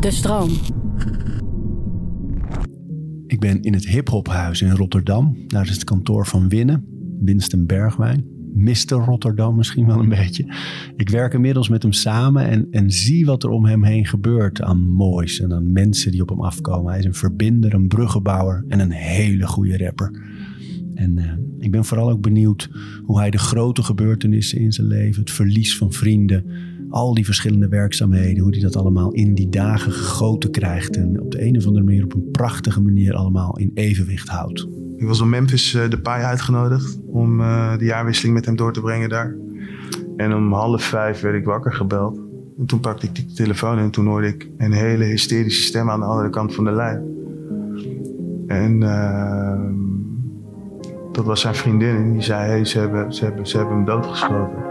De stroom. Ik ben in het hiphophuis in Rotterdam. Daar is het kantoor van Winnen, Winston Bergwijn. Mr. Rotterdam misschien wel een beetje. Ik werk inmiddels met hem samen en, en zie wat er om hem heen gebeurt aan moois en aan mensen die op hem afkomen. Hij is een verbinder, een bruggenbouwer en een hele goede rapper. En eh, ik ben vooral ook benieuwd hoe hij de grote gebeurtenissen in zijn leven, het verlies van vrienden, al die verschillende werkzaamheden, hoe hij dat allemaal in die dagen gegoten krijgt en op de een of andere manier op een prachtige manier allemaal in evenwicht houdt. Ik was op Memphis uh, de paai uitgenodigd om uh, de jaarwisseling met hem door te brengen daar. En om half vijf werd ik wakker gebeld. En toen pakte ik de telefoon en toen hoorde ik een hele hysterische stem aan de andere kant van de lijn. En uh, dat was zijn vriendin en die zei, hey, ze, hebben, ze, hebben, ze hebben hem doodgeschoten.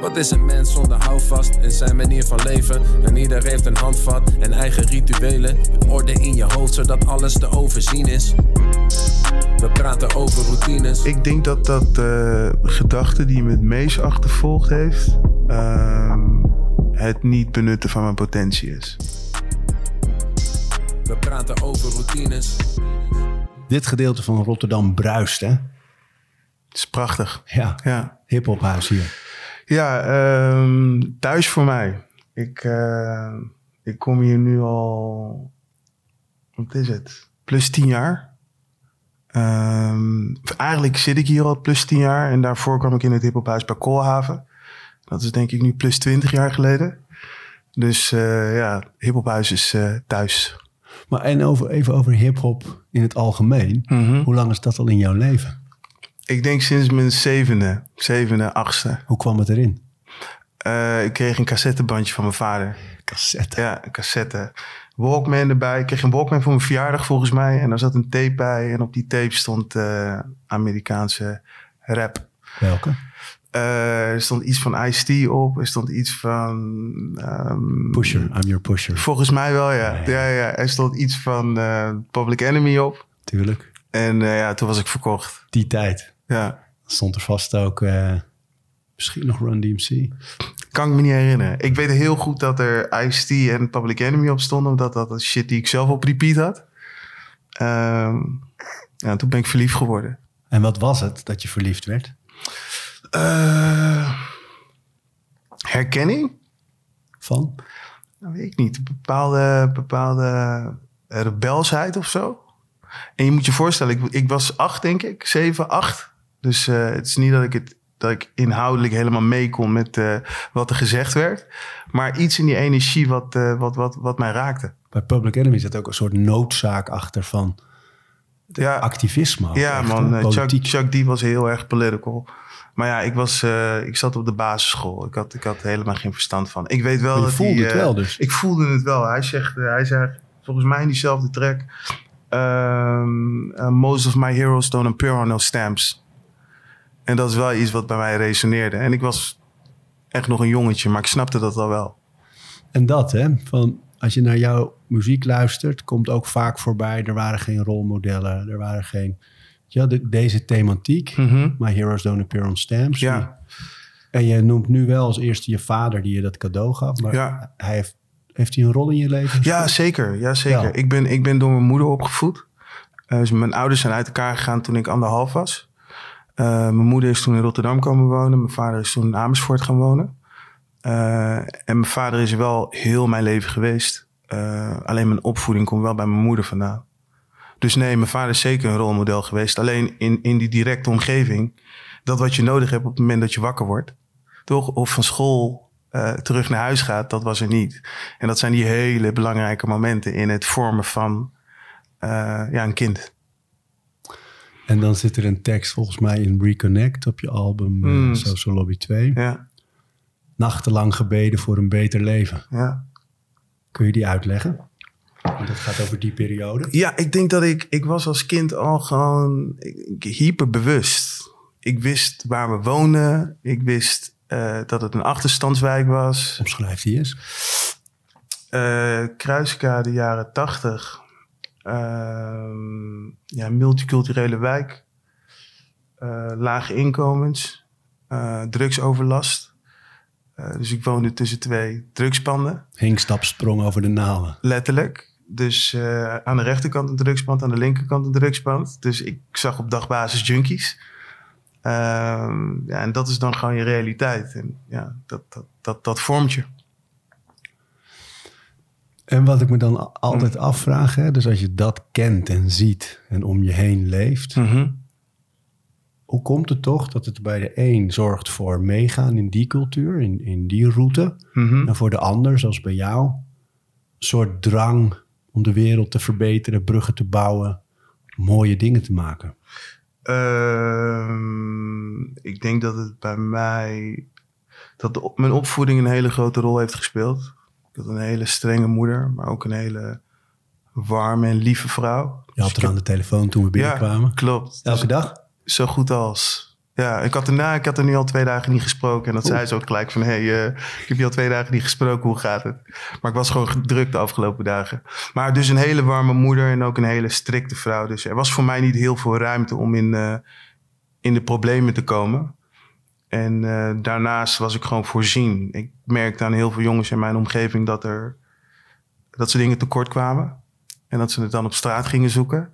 Wat is een mens zonder houvast in zijn manier van leven? En ieder heeft een handvat en eigen rituelen. Orde in je hoofd zodat alles te overzien is. We praten over routines. Ik denk dat dat de uh, gedachte die me het meest achtervolgd heeft, uh, het niet benutten van mijn potentie is. We praten over routines. Dit gedeelte van Rotterdam bruist, hè? Het is prachtig. Ja, Ja, hiphophuis hier. Ja ehm, thuis voor mij. Ik, eh, ik kom hier nu al, wat is het, plus tien jaar. Ehm, eigenlijk zit ik hier al plus tien jaar en daarvoor kwam ik in het hiphophuis bij Koolhaven. Dat is denk ik nu plus twintig jaar geleden. Dus eh, ja, hiphophuis is eh, thuis. Maar en over, even over hip-hop in het algemeen. Mhm. Hoe lang is dat al in jouw leven? Ik denk sinds mijn zevende, zevende, achtste. Hoe kwam het erin? Eh, ik kreeg een cassettebandje van mijn vader. Cassette. Ja, een cassette. Walkman erbij. Ik kreeg een Walkman voor mijn verjaardag volgens mij. En daar zat een tape bij. En op die tape stond eh, Amerikaanse rap. Welke? Eh, er stond iets van Ice-T op. Er stond iets van... ehm, Pusher. I'm your pusher. Volgens mij wel, ja. Ja, Ja. Er stond iets van Public Enemy op. Tuurlijk. En ja, toen was ik verkocht. Die tijd. Ja. Stond er vast ook eh, misschien nog Run DMC. Kan ik me niet herinneren. Ik weet heel goed dat er Ice-T en Public Enemy op stonden. Omdat dat shit die ik zelf op repeat had. Ehm, ja, toen ben ik verliefd geworden. En wat was het dat je verliefd werd? Eh, herkenning? Van? Weet ik niet. Bepaalde, bepaalde rebelsheid of zo. En je moet je voorstellen, ik, ik was acht, denk ik. Zeven, acht. Dus eh, het is niet dat ik, het, dat ik inhoudelijk helemaal mee kon met eh, wat er gezegd werd. Maar iets in die energie wat, eh, wat, wat, wat mij raakte. Bij Public Enemy zit ook een soort noodzaak achter van Ja, activisme. ja echt, man. hè? Chuck. Chuck D was heel erg political. Maar ja, ik, was, ik zat op de basisschool. Ik had, ik had helemaal geen verstand van. Ik weet wel je dat voelde het wel dus. Ik voelde het wel. Hij zegt, hij zegt volgens mij in diezelfde track... ehm, eh, most of my heroes don't appear on no stamps. En dat is wel iets wat bij mij resoneerde. En ik was echt nog een jongetje, maar ik snapte dat al wel. En dat, hè? Van, als je naar jouw muziek luistert, komt ook vaak voorbij. Er waren geen rolmodellen, er waren geen. Ja, de- deze thematiek. My Heroes Don't Appear on Stamps. Ja. Die- En je noemt nu wel als eerste je vader die je dat cadeau gaf. Maar Ja. hij heeft, heeft hij een rol in je leven? Ja, zeker. Ja, zeker. Ja. Ik, ben, ik ben door mijn moeder opgevoed. Eh, dus mijn ouders zijn uit elkaar gegaan toen ik anderhalf was. Eh, mijn moeder is toen in Rotterdam komen wonen. Mijn vader is toen in Amersfoort gaan wonen. Eh, en mijn vader is wel heel mijn leven geweest. Eh, alleen mijn opvoeding komt wel bij mijn moeder vandaan. Dus nee, mijn vader is zeker een rolmodel geweest. Alleen in, in die directe omgeving. Dat wat je nodig hebt op het moment dat je wakker wordt. Toch? Of van school terug naar huis gaat, dat was er niet. En dat zijn die hele belangrijke momenten in het vormen van ja, een kind. En dan zit er een tekst volgens mij in Reconnect op je album Mm. Social Lobby 2. Ja, Nachtenlang gebeden voor een beter leven. ja. Kun je die uitleggen? Want dat gaat over die periode. ja, ik denk dat ik, ik was als kind al gewoon hyperbewust. Ik wist waar we woonden. Ik wist eh, dat het een achterstandswijk was. Omschrijf die eens. Eh Kruiskade, jaren tachtig. Ehm, ja, multiculturele wijk. Eh, lage inkomens. eh, drugsoverlast. Eh, dus ik woonde tussen twee drugspanden, Hinkstap sprong over de nalen. letterlijk. Dus aan de rechterkant een drugspand, aan de linkerkant een drugspand. Dus ik zag op dagbasis junkies. Ehm, ja, en dat is dan gewoon je realiteit. En ja, dat, dat, dat, dat vormt je. En wat ik me dan altijd afvraag, hè, dus als je dat kent en ziet en om je heen leeft, hoe komt het toch dat het bij de een zorgt voor meegaan in die cultuur, in, in die route, Mhm. en voor de ander, zoals bij jou, een soort drang om de wereld te verbeteren, bruggen te bouwen, mooie dingen te maken? Ehm, ik denk dat het bij mij. dat de mijn opvoeding een hele grote rol heeft gespeeld. Ik had een hele strenge moeder, maar ook een hele warme en lieve vrouw. Je had Dus er aan de telefoon toen we binnenkwamen. Ja, klopt. Elke dag? zo goed als. Ja, ik had, erna, ik had er nu al twee dagen niet gesproken. En dat zei ze ook gelijk van... hé, hey, eh, ik heb je al twee dagen niet gesproken, hoe gaat het? Maar ik was gewoon gedrukt de afgelopen dagen. Maar dus een hele warme moeder en ook een hele strikte vrouw. Dus er was voor mij niet heel veel ruimte om in, eh, in de problemen te komen. En eh, daarnaast was ik gewoon voorzien. Ik merkte aan heel veel jongens in mijn omgeving dat, er, dat ze dingen tekort kwamen. En dat ze het dan op straat gingen zoeken.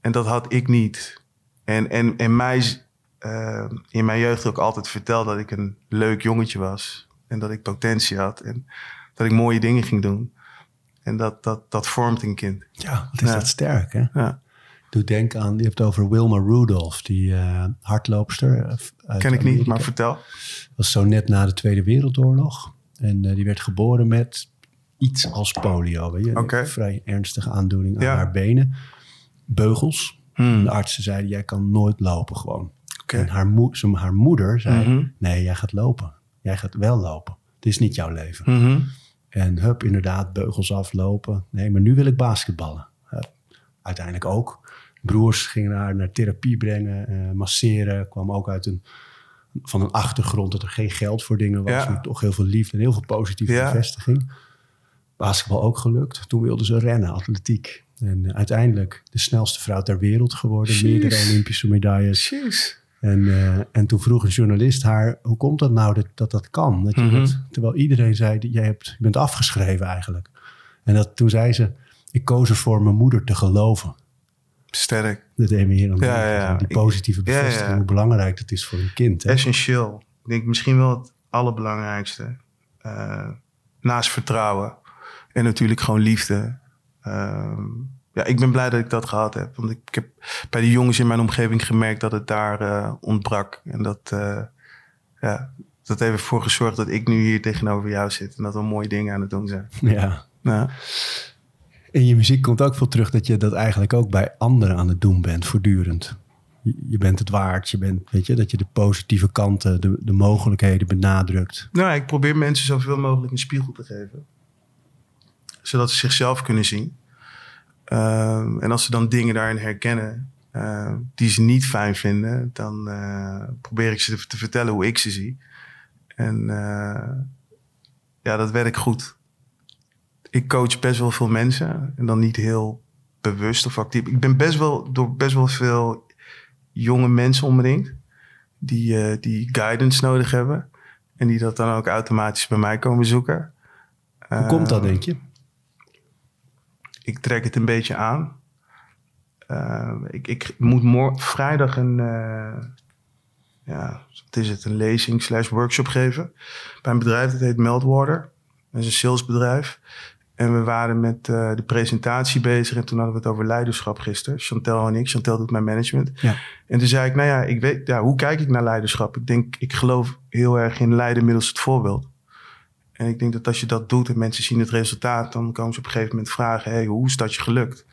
En dat had ik niet. En, en, en mij eh, in mijn jeugd ook altijd verteld dat ik een leuk jongetje was. En dat ik potentie had. En dat ik mooie dingen ging doen. En dat, dat, dat vormt een kind. Ja, wat is Ja. dat sterk, hè? Ja. Doe denken aan, je hebt het over Wilma Rudolph, die eh, hardloopster. eh, Ken ik niet, maar vertel. was zo net na de Tweede Wereldoorlog. En eh, die werd geboren met iets als polio. Weet je? Een vrij ernstige aandoening aan Ja. haar benen. Beugels. Hmm, De artsen zeiden, jij kan nooit lopen gewoon. En haar, ze- haar moeder zei, Mhm. nee, jij gaat lopen. Jij gaat wel lopen. Het is niet jouw leven. Mhm. En hup, inderdaad, beugels aflopen. Nee, maar nu wil ik basketballen. Uiteindelijk ook. Broers gingen haar naar therapie brengen, eh, masseren. Kwam ook uit een, van een achtergrond dat er geen geld voor dingen was. Ja. Maar toch heel veel liefde en heel veel positieve Ja. bevestiging. Basketbal ook gelukt. Toen wilde ze rennen, atletiek. En eh, uiteindelijk de snelste vrouw ter wereld geworden. Jeez. Meerdere Olympische medailles. Jeez. En, eh, en toen vroeg een journalist haar, hoe komt dat nou dat dat, dat kan? Dat je Mhm. dat- terwijl iedereen zei, jij hebt, je bent afgeschreven eigenlijk. En dat, toen zei ze, ik koos ervoor mijn moeder te geloven. Sterk. Dat hier aan Ja, ja. Die positieve bevestiging, ja. hoe belangrijk dat is voor een kind. Hè? Essentieel. Ik denk misschien wel het allerbelangrijkste. Eh, naast vertrouwen. En natuurlijk gewoon liefde. Ehm, ja, ik ben blij dat ik dat gehad heb. Want ik heb bij de jongens in mijn omgeving gemerkt dat het daar eh, ontbrak. En dat, eh, ja, dat heeft ervoor gezorgd dat ik nu hier tegenover jou zit. En dat we mooie dingen aan het doen zijn. Ja. Ja. In je muziek komt ook veel terug dat je dat eigenlijk ook bij anderen aan het doen bent, voortdurend. Je, bent het waard, je bent, weet je, dat je de positieve kanten, de, de mogelijkheden benadrukt. Nou, ik probeer mensen zoveel mogelijk een spiegel te geven. Zodat ze zichzelf kunnen zien. Ehm, en als ze dan dingen daarin herkennen eh, die ze niet fijn vinden, dan eh, probeer ik ze te, te vertellen hoe ik ze zie. En eh, ja, dat werkt goed. Ik coach best wel veel mensen en dan niet heel bewust of actief. Ik ben best wel door best wel veel jonge mensen omringd die, eh, die guidance nodig hebben. En die dat dan ook automatisch bij mij komen zoeken. Hoe komt dat, Eh, denk je? Ik trek het een beetje aan. Eh, ik, ik moet mor- vrijdag een, ja, wat is het, een lezing slash workshop geven. Bij een bedrijf dat heet Meltwater. Dat is een salesbedrijf. En we waren met eh, de presentatie bezig. En toen hadden we het over leiderschap gisteren. Chantel en ik. Chantel doet mijn management. Ja. En toen zei ik, nou ja, ik weet, ja, hoe kijk ik naar leiderschap? Ik denk, ik geloof heel erg in leiden middels het voorbeeld. En ik denk dat als je dat doet en mensen zien het resultaat, dan komen ze op een gegeven moment vragen: hey, hoe is dat je gelukt?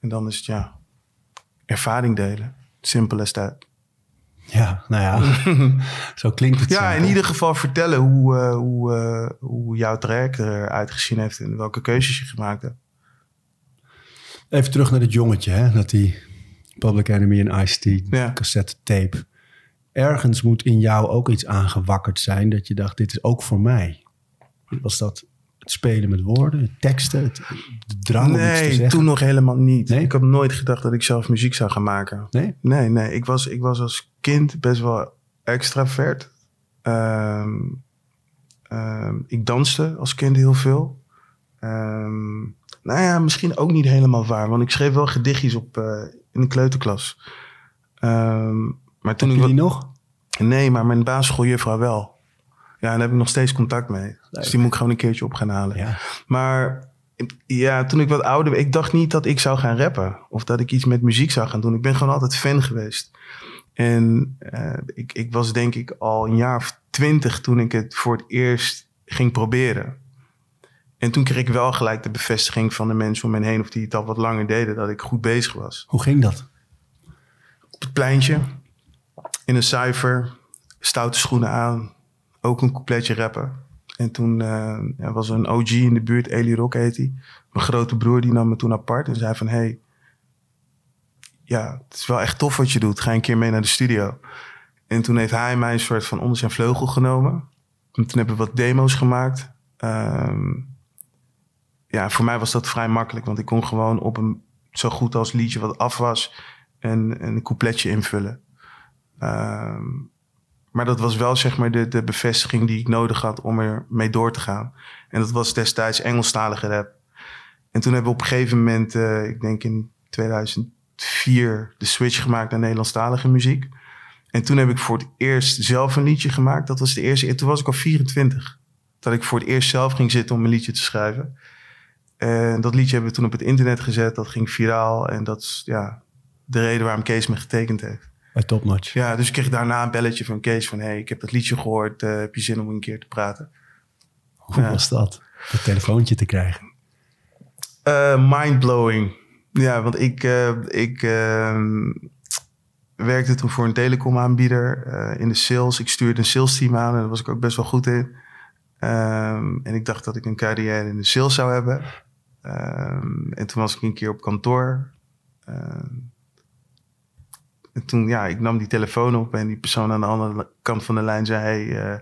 En dan is het ja, ervaring delen. Simpel as dat. Ja, nou ja, zo klinkt het. Ja, in ieder geval vertellen hoe, eh, hoe, eh, hoe jouw traject eruit gezien heeft en welke keuzes je gemaakt hebt. Even terug naar het jongetje, hè? Dat die Public Enemy en Ice-T, Ja. cassette tape. Ergens moet in jou ook iets aangewakkerd zijn dat je dacht, dit is ook voor mij. Was dat het spelen met woorden, teksten, het, de drang om iets te Nee, zeggen? toen nog helemaal niet. Nee? Ik had nooit gedacht dat ik zelf muziek zou gaan maken. Nee? Nee, nee. Ik was, ik was als kind best wel extravert. Ehm, ik danste als kind heel veel. Ehm, nou ja, misschien ook niet helemaal waar. Want ik schreef wel gedichtjes op uh, in de kleuterklas. Maar toen Heb ik je die nog? Nee, maar mijn basisschooljuffrouw wel. Ja, daar heb ik nog steeds contact mee. Dus die moet ik gewoon een keertje op gaan halen. Ja. Maar ja, toen ik wat ouder werd, ik dacht niet dat ik zou gaan rappen. Of dat ik iets met muziek zou gaan doen. Ik ben gewoon altijd fan geweest. En eh, ik, ik was denk ik al een jaar of twintig toen ik het voor het eerst ging proberen. En toen kreeg ik wel gelijk de bevestiging van de mensen om me heen... of die het al wat langer deden, dat ik goed bezig was Hoe ging dat? op het pleintje. In een cijfer. Stoute schoenen aan. Ook een coupletje rappen. En toen eh, er was er een OG in de buurt. Eli Rock heet hij. Mijn grote broer die nam me toen apart. En zei van... Hey, ja, het is wel echt tof wat je doet. Ga een keer mee naar de studio. En toen heeft hij mij een soort van onder zijn vleugel genomen. En toen hebben we wat demo's gemaakt. Ehm, ja, voor mij was dat vrij makkelijk. Want ik kon gewoon op een zo goed als liedje wat af was... en een coupletje invullen. Ehm, maar dat was wel zeg maar de, de bevestiging die ik nodig had om er mee door te gaan. En dat was destijds Engelstalige rap. En toen hebben we op een gegeven moment, eh, ik denk in 2004, de switch gemaakt naar Nederlandstalige muziek. En toen heb ik voor het eerst zelf een liedje gemaakt. Dat was de eerste. En toen was ik al 24. Dat ik voor het eerst zelf ging zitten om een liedje te schrijven. En dat liedje hebben we toen op het internet gezet. Dat ging viraal. En dat is ja, de reden waarom Kees me getekend heeft. Bij Topnotch. Ja, dus ik kreeg daarna een belletje van Kees van... hey, ik heb dat liedje gehoord, eh, heb je zin om een keer te praten? Hoe Ja. was dat? Dat telefoontje te krijgen. Eh mindblowing. Ja, want ik, eh, ik ehm, werkte toen voor een telecomaanbieder eh, in de sales. Ik stuurde een sales team aan en daar was ik ook best wel goed in. Ehm, en ik dacht dat ik een carrière in de sales zou hebben. Ehm, en toen was ik een keer op kantoor. En toen, ja, ik nam die telefoon op en die persoon aan de andere kant van de lijn zei... Hey, eh,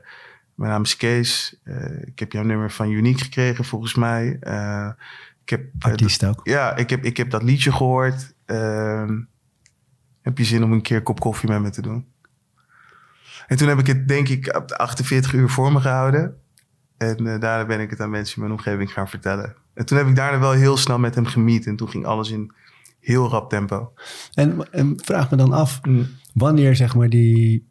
mijn naam is Kees. Eh, ik heb jouw nummer van Unique gekregen volgens mij. Eh, ik heb, Artiest ook. ja, ik heb, ik heb dat liedje gehoord. Ehm, heb je zin om een keer een kop koffie met me te doen? En toen heb ik het, denk ik, op de 48 uur voor me gehouden. En daarna ben ik het aan mensen in mijn omgeving gaan vertellen. En toen heb ik daarna wel heel snel met hem gemiet. En toen ging alles in heel rap tempo. En, en vraag me dan af, wanneer zeg maar die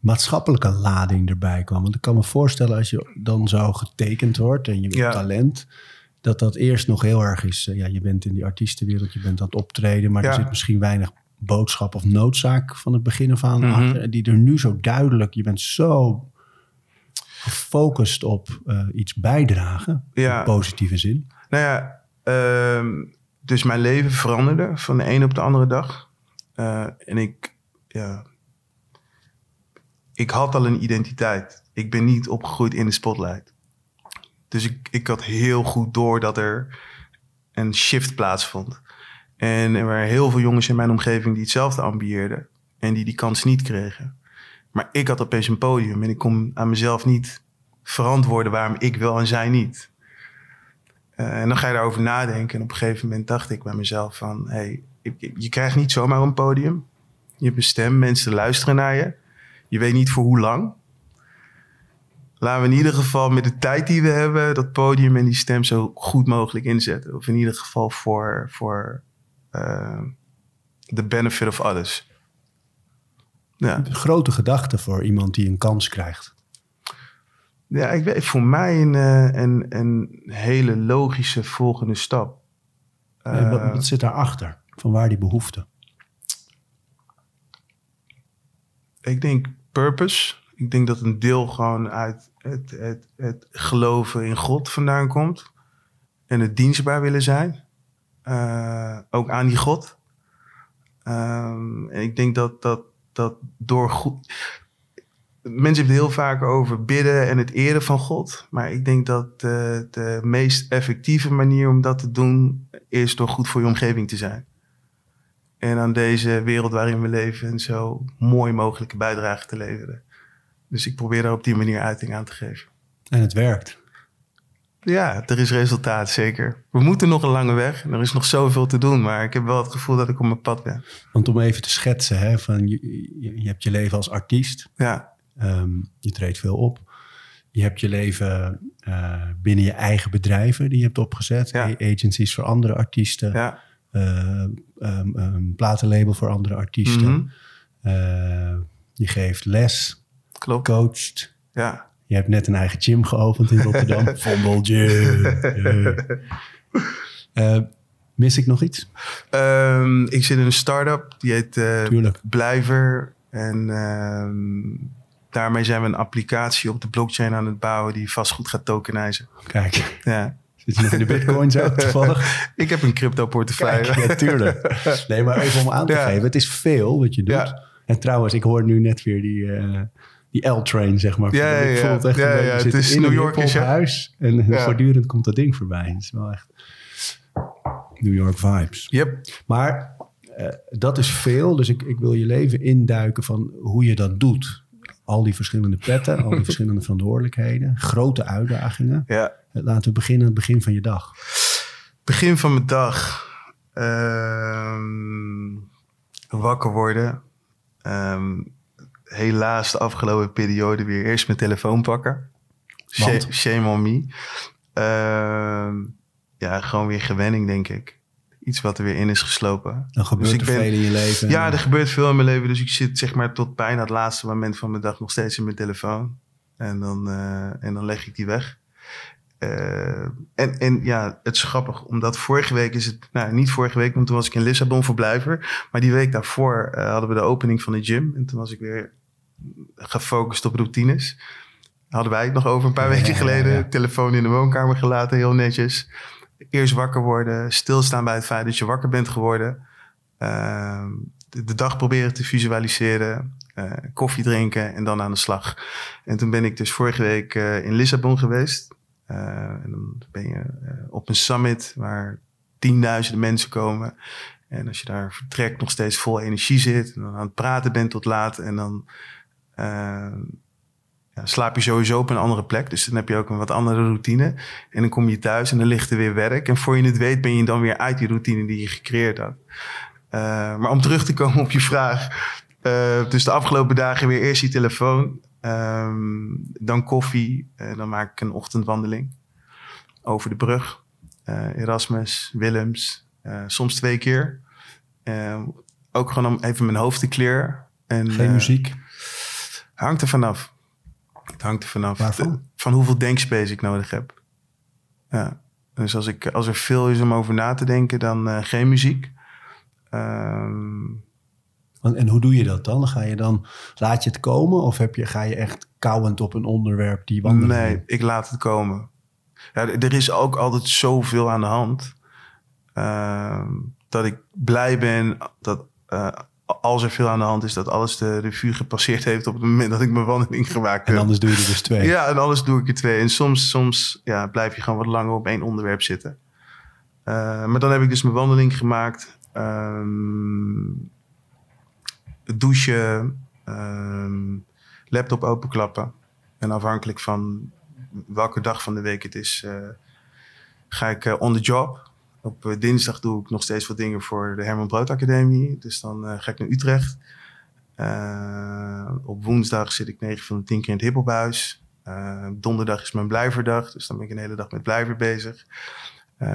maatschappelijke lading erbij kwam. Want ik kan me voorstellen als je dan zo getekend wordt en je Ja. talent, dat dat eerst nog heel erg is. ja, je bent in die artiestenwereld, je bent aan het optreden, maar er zit misschien weinig boodschap of noodzaak van het begin af aan Mhm. achter. En die er nu zo duidelijk, je bent zo gefocust op eh, iets bijdragen, Ja. in positieve zin. Nou ja, ehm, dus mijn leven veranderde van de ene op de andere dag. Eh, en ik, ja, ik had al een identiteit. Ik ben niet opgegroeid in de spotlight. Dus ik, ik had heel goed door dat er een shift plaatsvond. En er waren heel veel jongens in mijn omgeving die hetzelfde ambieerden. En die die kans niet kregen. Maar ik had opeens een podium en ik kon aan mezelf niet verantwoorden waarom ik wel en zij niet. Eh, en dan ga je daarover nadenken. En op een gegeven moment dacht ik bij mezelf van... Hey, je krijgt niet zomaar een podium. Je hebt een stem, mensen luisteren naar je. Je weet niet voor hoe lang. Laten we in ieder geval met de tijd die we hebben... dat podium en die stem zo goed mogelijk inzetten. Of in ieder geval voor, voor eh, the benefit of others. Ja. Grote gedachte voor iemand die een kans krijgt. Ja, ik weet, voor mij een, eh, een, een hele logische volgende stap. Wat, Eh, wat zit daarachter? Van waar die behoefte? ik denk purpose. Ik denk dat een deel gewoon uit het, het, het geloven in God vandaan komt. En het dienstbaar willen zijn. Eh, ook aan die God. Ehm, en ik denk dat, dat, dat door goed... Mensen hebben het heel vaak over bidden en het eren van God. Maar ik denk dat de, de meest effectieve manier om dat te doen... is door goed voor je omgeving te zijn. En aan deze wereld waarin we leven... een zo mooi mogelijke bijdrage te leveren. Dus ik probeer daar op die manier uiting aan te geven. En het werkt. Ja, er is resultaat, zeker. We moeten nog een lange weg. Er is nog zoveel te doen, maar ik heb wel het gevoel dat ik op mijn pad ben. Want om even te schetsen, hè, van je, je hebt je leven als artiest. Ja, Ehm, je treedt veel op. Je hebt je leven eh, binnen je eigen bedrijven die je hebt opgezet. Ja. Agencies voor andere artiesten. Ja, eh, ehm, een platenlabel voor andere artiesten. Mhm. Eh, je geeft les, klopt. coacht. Ja. Je hebt net een eigen gym geopend in Rotterdam. Vondel Gym. Mis ik nog iets? Ehm, ik zit in een start-up, die heet. Blijver. En ehm, daarmee zijn we een applicatie op de blockchain aan het bouwen die vastgoed gaat tokenizen. Kijk, Ja. zit je nog in de bitcoin zo toevallig? Ik heb een crypto portefeuille. Kijk, ja, tuurlijk. Nee, maar even om aan te Ja. geven. Het is veel wat je doet. Ja. En trouwens, ik hoor nu net weer die, eh, die L-train, zeg maar. Ja, ik voel het echt Ja, een beetje. ja, het zit is in New Yorkers, hè? huis en voortdurend komt dat ding voorbij. Het is wel echt New York vibes. Yep. Maar eh, dat is veel. Dus ik, ik wil je leven induiken van hoe je dat doet. Al die verschillende petten, al die verschillende verantwoordelijkheden. Grote uitdagingen. Ja. Eh, Laten we beginnen aan het begin van je dag. Begin van mijn dag. Ehm, wakker worden. Ehm, helaas de afgelopen periode weer eerst mijn telefoon pakken. Shame, Want? shame on me. Ehm, ja, gewoon weer gewenning, denk ik. Iets wat er weer in is geslopen. Dan gebeurt Dus er ben- veel in je leven. Ja, er gebeurt veel in mijn leven. Dus ik zit zeg maar tot bijna het laatste moment van mijn dag nog steeds in mijn telefoon. En dan, eh, en dan leg ik die weg. Eh, en, en ja, het is grappig, omdat vorige week is het... Nou, niet vorige week, want toen was ik in Lissabon voor Blijver. Maar die week daarvoor eh, hadden we de opening van de gym. En toen was ik weer gefocust op routines. Hadden wij het nog over een paar Ja, weken ja, geleden. ja. Telefoon in de woonkamer gelaten, heel netjes. Eerst wakker worden, stilstaan bij het feit dat je wakker bent geworden. Ehm, de, dag proberen te visualiseren, eh, koffie drinken en dan aan de slag. En toen ben ik dus vorige week eh, in Lissabon geweest. Eh, en dan ben je op een summit waar tienduizenden mensen komen. En als je daar vertrekt, nog steeds vol energie zit. En dan aan het praten bent tot laat. En dan eh, ja, slaap je sowieso op een andere plek. Dus dan heb je ook een wat andere routine. En dan kom je thuis en dan ligt er weer werk. En voor je het weet ben je dan weer uit die routine die je gecreëerd had. Eh, maar om terug te komen op je vraag. eh, dus de afgelopen dagen weer eerst die telefoon. ehm, dan koffie. en dan maak ik een ochtendwandeling. Over de brug. Eh, Erasmus, Willems. eh, soms twee keer. Eh, ook gewoon om even mijn hoofd te clearen. En, Geen eh, muziek. Hangt er vanaf. Het hangt er vanaf. Waarvan? Van hoeveel denkspace ik nodig heb. Ja. Dus als, ik, als er veel is om over na te denken, dan eh, geen muziek. Ehm, En hoe doe je dat dan? Ga je dan, laat je het komen? Of heb je, ga je echt kauwend op een onderwerp die wandeling? nee, ik laat het komen. Ja, er er is ook altijd zoveel aan de hand. ehm, dat ik blij ben dat eh, als er veel aan de hand is, dat alles de revue gepasseerd heeft op het moment dat ik mijn wandeling gemaakt heb. En anders doe je er dus twee. Ja, en alles doe ik er twee. En soms, soms ja, blijf je gewoon wat langer op één onderwerp zitten. Eh, maar dan heb ik dus mijn wandeling gemaakt. Ehm, douchen. ehm, laptop openklappen. En afhankelijk van welke dag van de week het is, eh, ga ik eh, on the job. Op eh, dinsdag doe ik nog steeds wat dingen voor de Herman Brood Academie. Dus dan eh, ga ik naar Utrecht. Eh, op woensdag zit ik 9 van de 10 keer in het hiphophuis. Eh donderdag is mijn blijverdag, dus dan ben ik een hele dag met blijver bezig.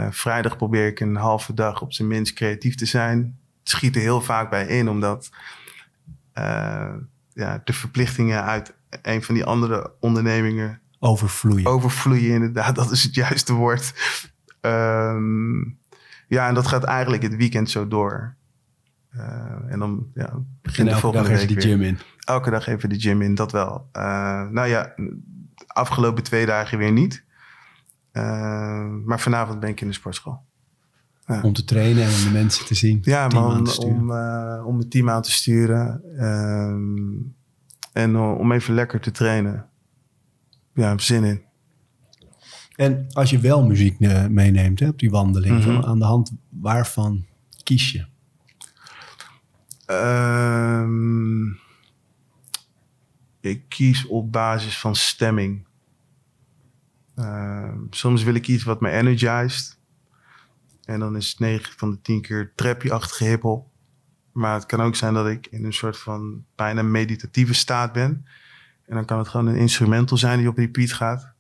Vrijdag probeer ik een halve dag op zijn minst creatief te zijn. Het schiet er heel vaak bij in, omdat ja, de verplichtingen uit een van die andere ondernemingen Overvloeien. overvloeien, inderdaad, dat is het juiste woord. Ehm, ja, en dat gaat eigenlijk het weekend zo door. Eh, en dan ja, en begint de elke volgende dag even week weer. gym in. Elke dag even de gym in, dat wel. Eh, nou ja, afgelopen twee dagen weer niet. Eh, maar vanavond ben ik in de sportschool. Om te trainen en om de mensen te zien. Ja, maar aan om, om, om het team aan te sturen. ehm, en om even lekker te trainen. Ja, zin in. En als je wel muziek eh, meeneemt hè, op die wandeling, Mhm. van aan de hand waarvan kies je? Ehm, ik kies op basis van stemming. Ehm, soms wil ik iets wat me energized. En dan is het 9 van de 10 keer trappy-achtige hiphop. Maar het kan ook zijn dat ik in een soort van bijna meditatieve staat ben. En dan kan het gewoon een instrumental zijn die op repeat gaat.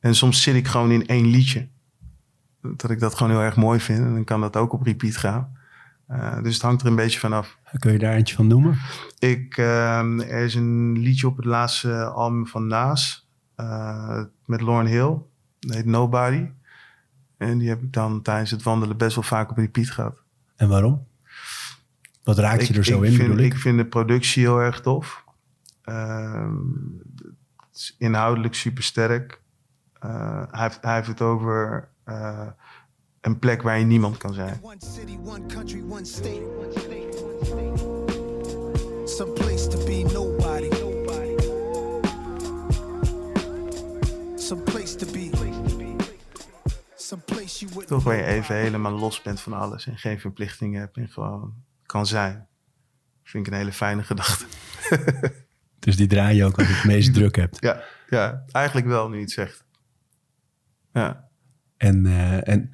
En soms zit ik gewoon in één liedje. Dat ik dat gewoon heel erg mooi vind. En dan kan dat ook op repeat gaan. Uh, dus het hangt er een beetje vanaf. Kun je daar eentje van noemen? Ik, uh, er is een liedje op het laatste album van Naas. Uh, met Lauren Hill. Dat heet Nobody. En die heb ik dan tijdens het wandelen best wel vaak op repeat gehad. En waarom? Wat raakt je er zo in, vind, bedoel ik? Ik vind de productie heel erg tof. Het is inhoudelijk super sterk. Uh, hij, heeft, hij heeft het over uh, een plek waar je niemand kan zijn. One city, one country, one state. Some place to be nobody. Some place to be. Some place you Toch waar je even helemaal los bent van alles en geen verplichtingen hebt en gewoon kan zijn. Vind ik een hele fijne gedachte. dus die draai je ook als je het meest druk hebt. Ja, ja, eigenlijk wel nu je het zegt. Ja. En, uh, en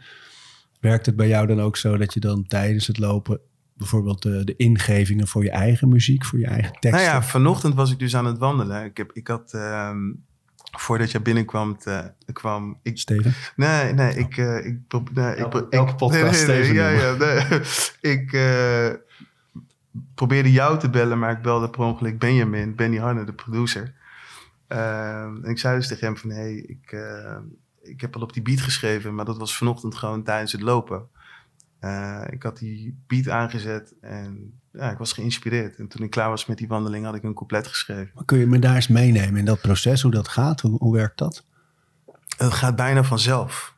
werkt het bij jou dan ook zo dat je dan tijdens het lopen bijvoorbeeld de, de ingevingen voor je eigen muziek, voor je eigen teksten? Nou ja, vanochtend was ik dus aan het wandelen. Ik, heb, ik had, um, voordat je binnenkwam, uh, kwam ik... Steven? Nee, nee, ik... Uh, ik, nee, elke, ik, elke podcast nee, nee, Steven Ja, ja, nee. ik probeerde jou te bellen, maar ik belde per ongeluk Benjamin, Benny Hanne, de producer. en ik zei dus tegen hem van, hé, hey, ik ik heb al op die beat geschreven, maar dat was vanochtend gewoon tijdens het lopen. Uh, ik had die beat aangezet en ja, ik was geïnspireerd. En toen ik klaar was met die wandeling, had ik een couplet geschreven. Maar kun je me daar eens meenemen in dat proces, hoe dat gaat? Hoe, hoe werkt dat? Het gaat bijna vanzelf.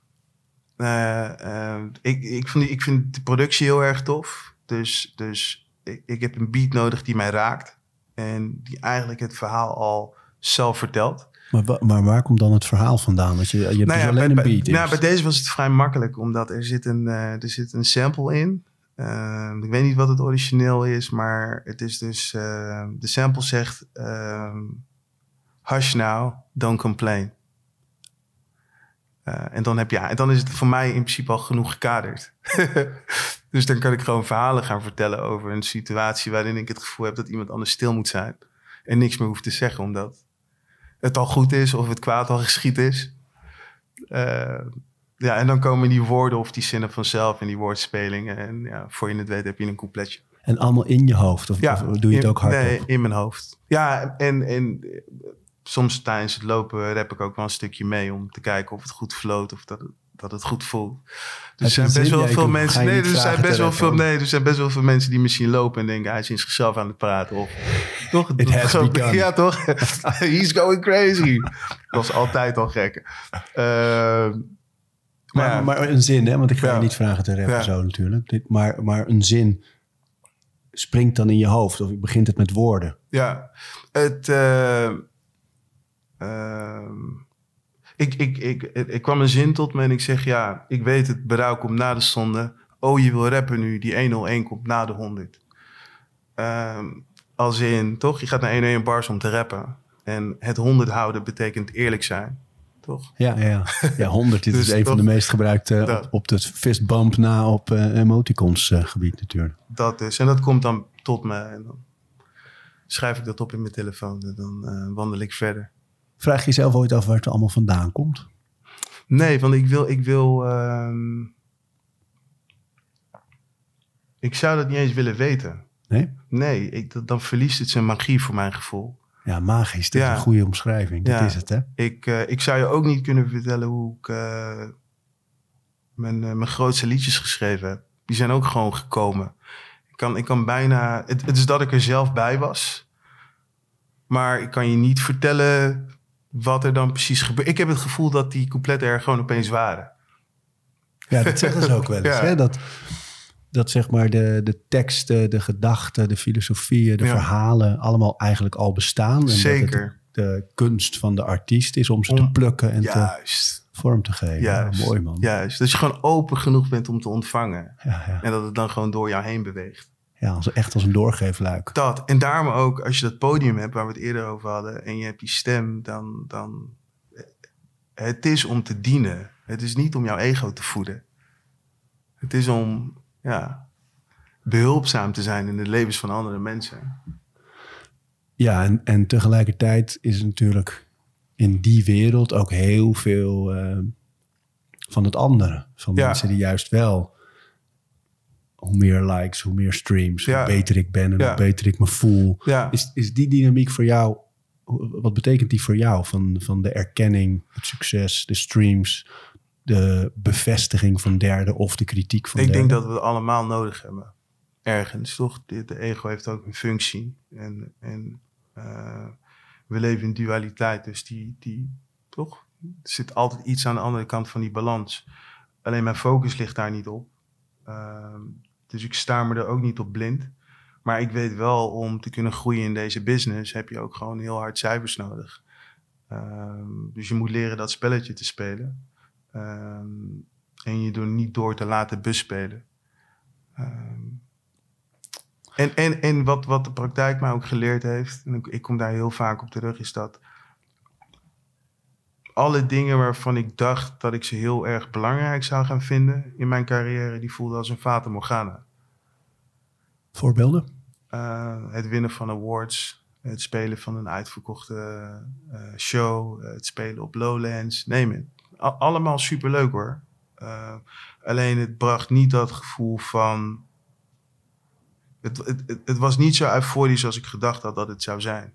Uh, uh, ik, ik, vind, ik vind de productie heel erg tof. Dus, dus ik, ik heb een beat nodig die mij raakt. En die eigenlijk het verhaal al zelf vertelt. Maar, maar, waar komt dan het verhaal vandaan? Want je, je hebt nou ja, dus alleen bij, een beat. Nou, bij deze was het vrij makkelijk, omdat er zit een, uh, er zit een sample in. Uh, ik weet niet wat het origineel is, maar het is dus... Uh, de sample zegt... Hush now, don't complain. en dan, heb je, en dan is het voor mij in principe al genoeg gekaderd. dus dan kan ik gewoon verhalen gaan vertellen over een situatie... waarin ik het gevoel heb dat iemand anders stil moet zijn. En niks meer hoeft te zeggen, omdat het al goed is of het kwaad al geschied is. Uh, ja, en dan komen die woorden of die zinnen vanzelf in die woordspelingen. En ja, voor je het weet heb je een coupletje. En allemaal in je hoofd? Of, ja, of doe je het ook hardop? Nee, in mijn hoofd. Ja, en, en soms tijdens het lopen rap ik ook wel een stukje mee... om te kijken of het goed floot of dat het, dat het goed voelt. Dus er zijn best wel veel mensen. Nee, er zijn best wel veel. Nee, er zijn best wel veel mensen die misschien lopen en denken hij is in zichzelf aan het praten. Of toch? It has begun. Ja, toch? He's going crazy. Dat was altijd al gek. Uh, maar, ja. maar een zin, hè? Want ik ga Ja. je niet vragen te rappen zo natuurlijk. Dit, maar, maar een zin springt dan in je hoofd of begint het met woorden? Ja, het. eh, ehm, ik, ik, ik, ik, kwam een zin tot me en ik zeg: Ja, ik weet het, berouw komt na de zonde. Oh, je wil rappen nu, die 101 komt na de 100. Ehm, als in, toch? Je gaat naar 101 bars om te rappen. En het 100 houden betekent eerlijk zijn, toch? Ja, ja, ja. ja 100. Dit Dus is een van de meest gebruikte Dat. op, op de fistbump na op eh, emoticons eh, gebied natuurlijk. Dat is. En dat komt dan tot me. En dan schrijf ik dat op in mijn telefoon. En dan eh, wandel ik verder. Vraag je jezelf ooit af waar het allemaal vandaan komt? Nee, want ik wil. Ik, wil ehm, ik zou dat niet eens willen weten. Nee? Nee, ik, dan verliest het zijn magie voor mijn gevoel. Ja, magisch. Dat Ja. is een goede omschrijving. Dat is het, hè? Ik, eh, ik zou je ook niet kunnen vertellen hoe ik eh, mijn, eh, mijn grootste liedjes geschreven heb. Die zijn ook gewoon gekomen. Ik kan, ik kan bijna. Het, het is dat ik er zelf bij was. Maar ik kan je niet vertellen wat er dan precies gebeurt. Ik heb het gevoel dat die coupletten er gewoon opeens waren. Ja, dat zeggen ze ook wel eens. Ja. Hè? Dat, dat zeg maar de, de teksten, de gedachten, de filosofieën, de Ja. verhalen allemaal eigenlijk al bestaan. En dat het Zeker. de kunst van de artiest is om ze te plukken en te Juist. vorm te geven. Juist. Ja, mooi man. Juist. Dat je gewoon open genoeg bent om te ontvangen. Ja, ja. En dat het dan gewoon door jou heen beweegt. ja als, echt als een doorgeefluik. Dat. En daarom ook, als je dat podium hebt waar we het eerder over hadden. En je hebt die stem, dan. dan het is om te dienen. Het is niet om jouw ego te voeden. Het is om ja, behulpzaam te zijn in de levens van andere mensen. Ja, en, en tegelijkertijd is het natuurlijk in die wereld ook heel veel eh, van het andere. Van Ja. mensen die juist wel, hoe meer likes, hoe meer streams, Ja. hoe beter ik ben en Ja. hoe beter ik me voel. Ja, Is, is die dynamiek voor jou, wat betekent die voor jou? Van, van de erkenning, het succes, de streams, de bevestiging van derden of de kritiek van ik denk derden? dat we het allemaal nodig hebben. Ergens, toch? De, de ego heeft ook een functie. En, en eh, we leven in dualiteit. Dus die, die, toch? Er zit altijd iets aan de andere kant van die balans. Alleen mijn focus ligt daar niet op. Ehm, dus ik sta me er ook niet op blind. Maar ik weet wel, om te kunnen groeien in deze business... heb je ook gewoon heel hard cijfers nodig. Ehm, dus je moet leren dat spelletje te spelen. Ehm, en je door niet door te laten bespelen. Ehm, en en, en wat, wat de praktijk mij ook geleerd heeft, en ik, ik kom daar heel vaak op terug, is dat alle dingen waarvan ik dacht dat ik ze heel erg belangrijk zou gaan vinden in mijn carrière, die voelden als een fata morgana. Voorbeelden? Eh, het winnen van awards, het spelen van een uitverkochte eh, show, het spelen op Lowlands, neem het. Allemaal superleuk hoor. Eh, alleen het bracht niet dat gevoel van. Het, het, het, was niet zo euforisch als ik gedacht had dat het zou zijn.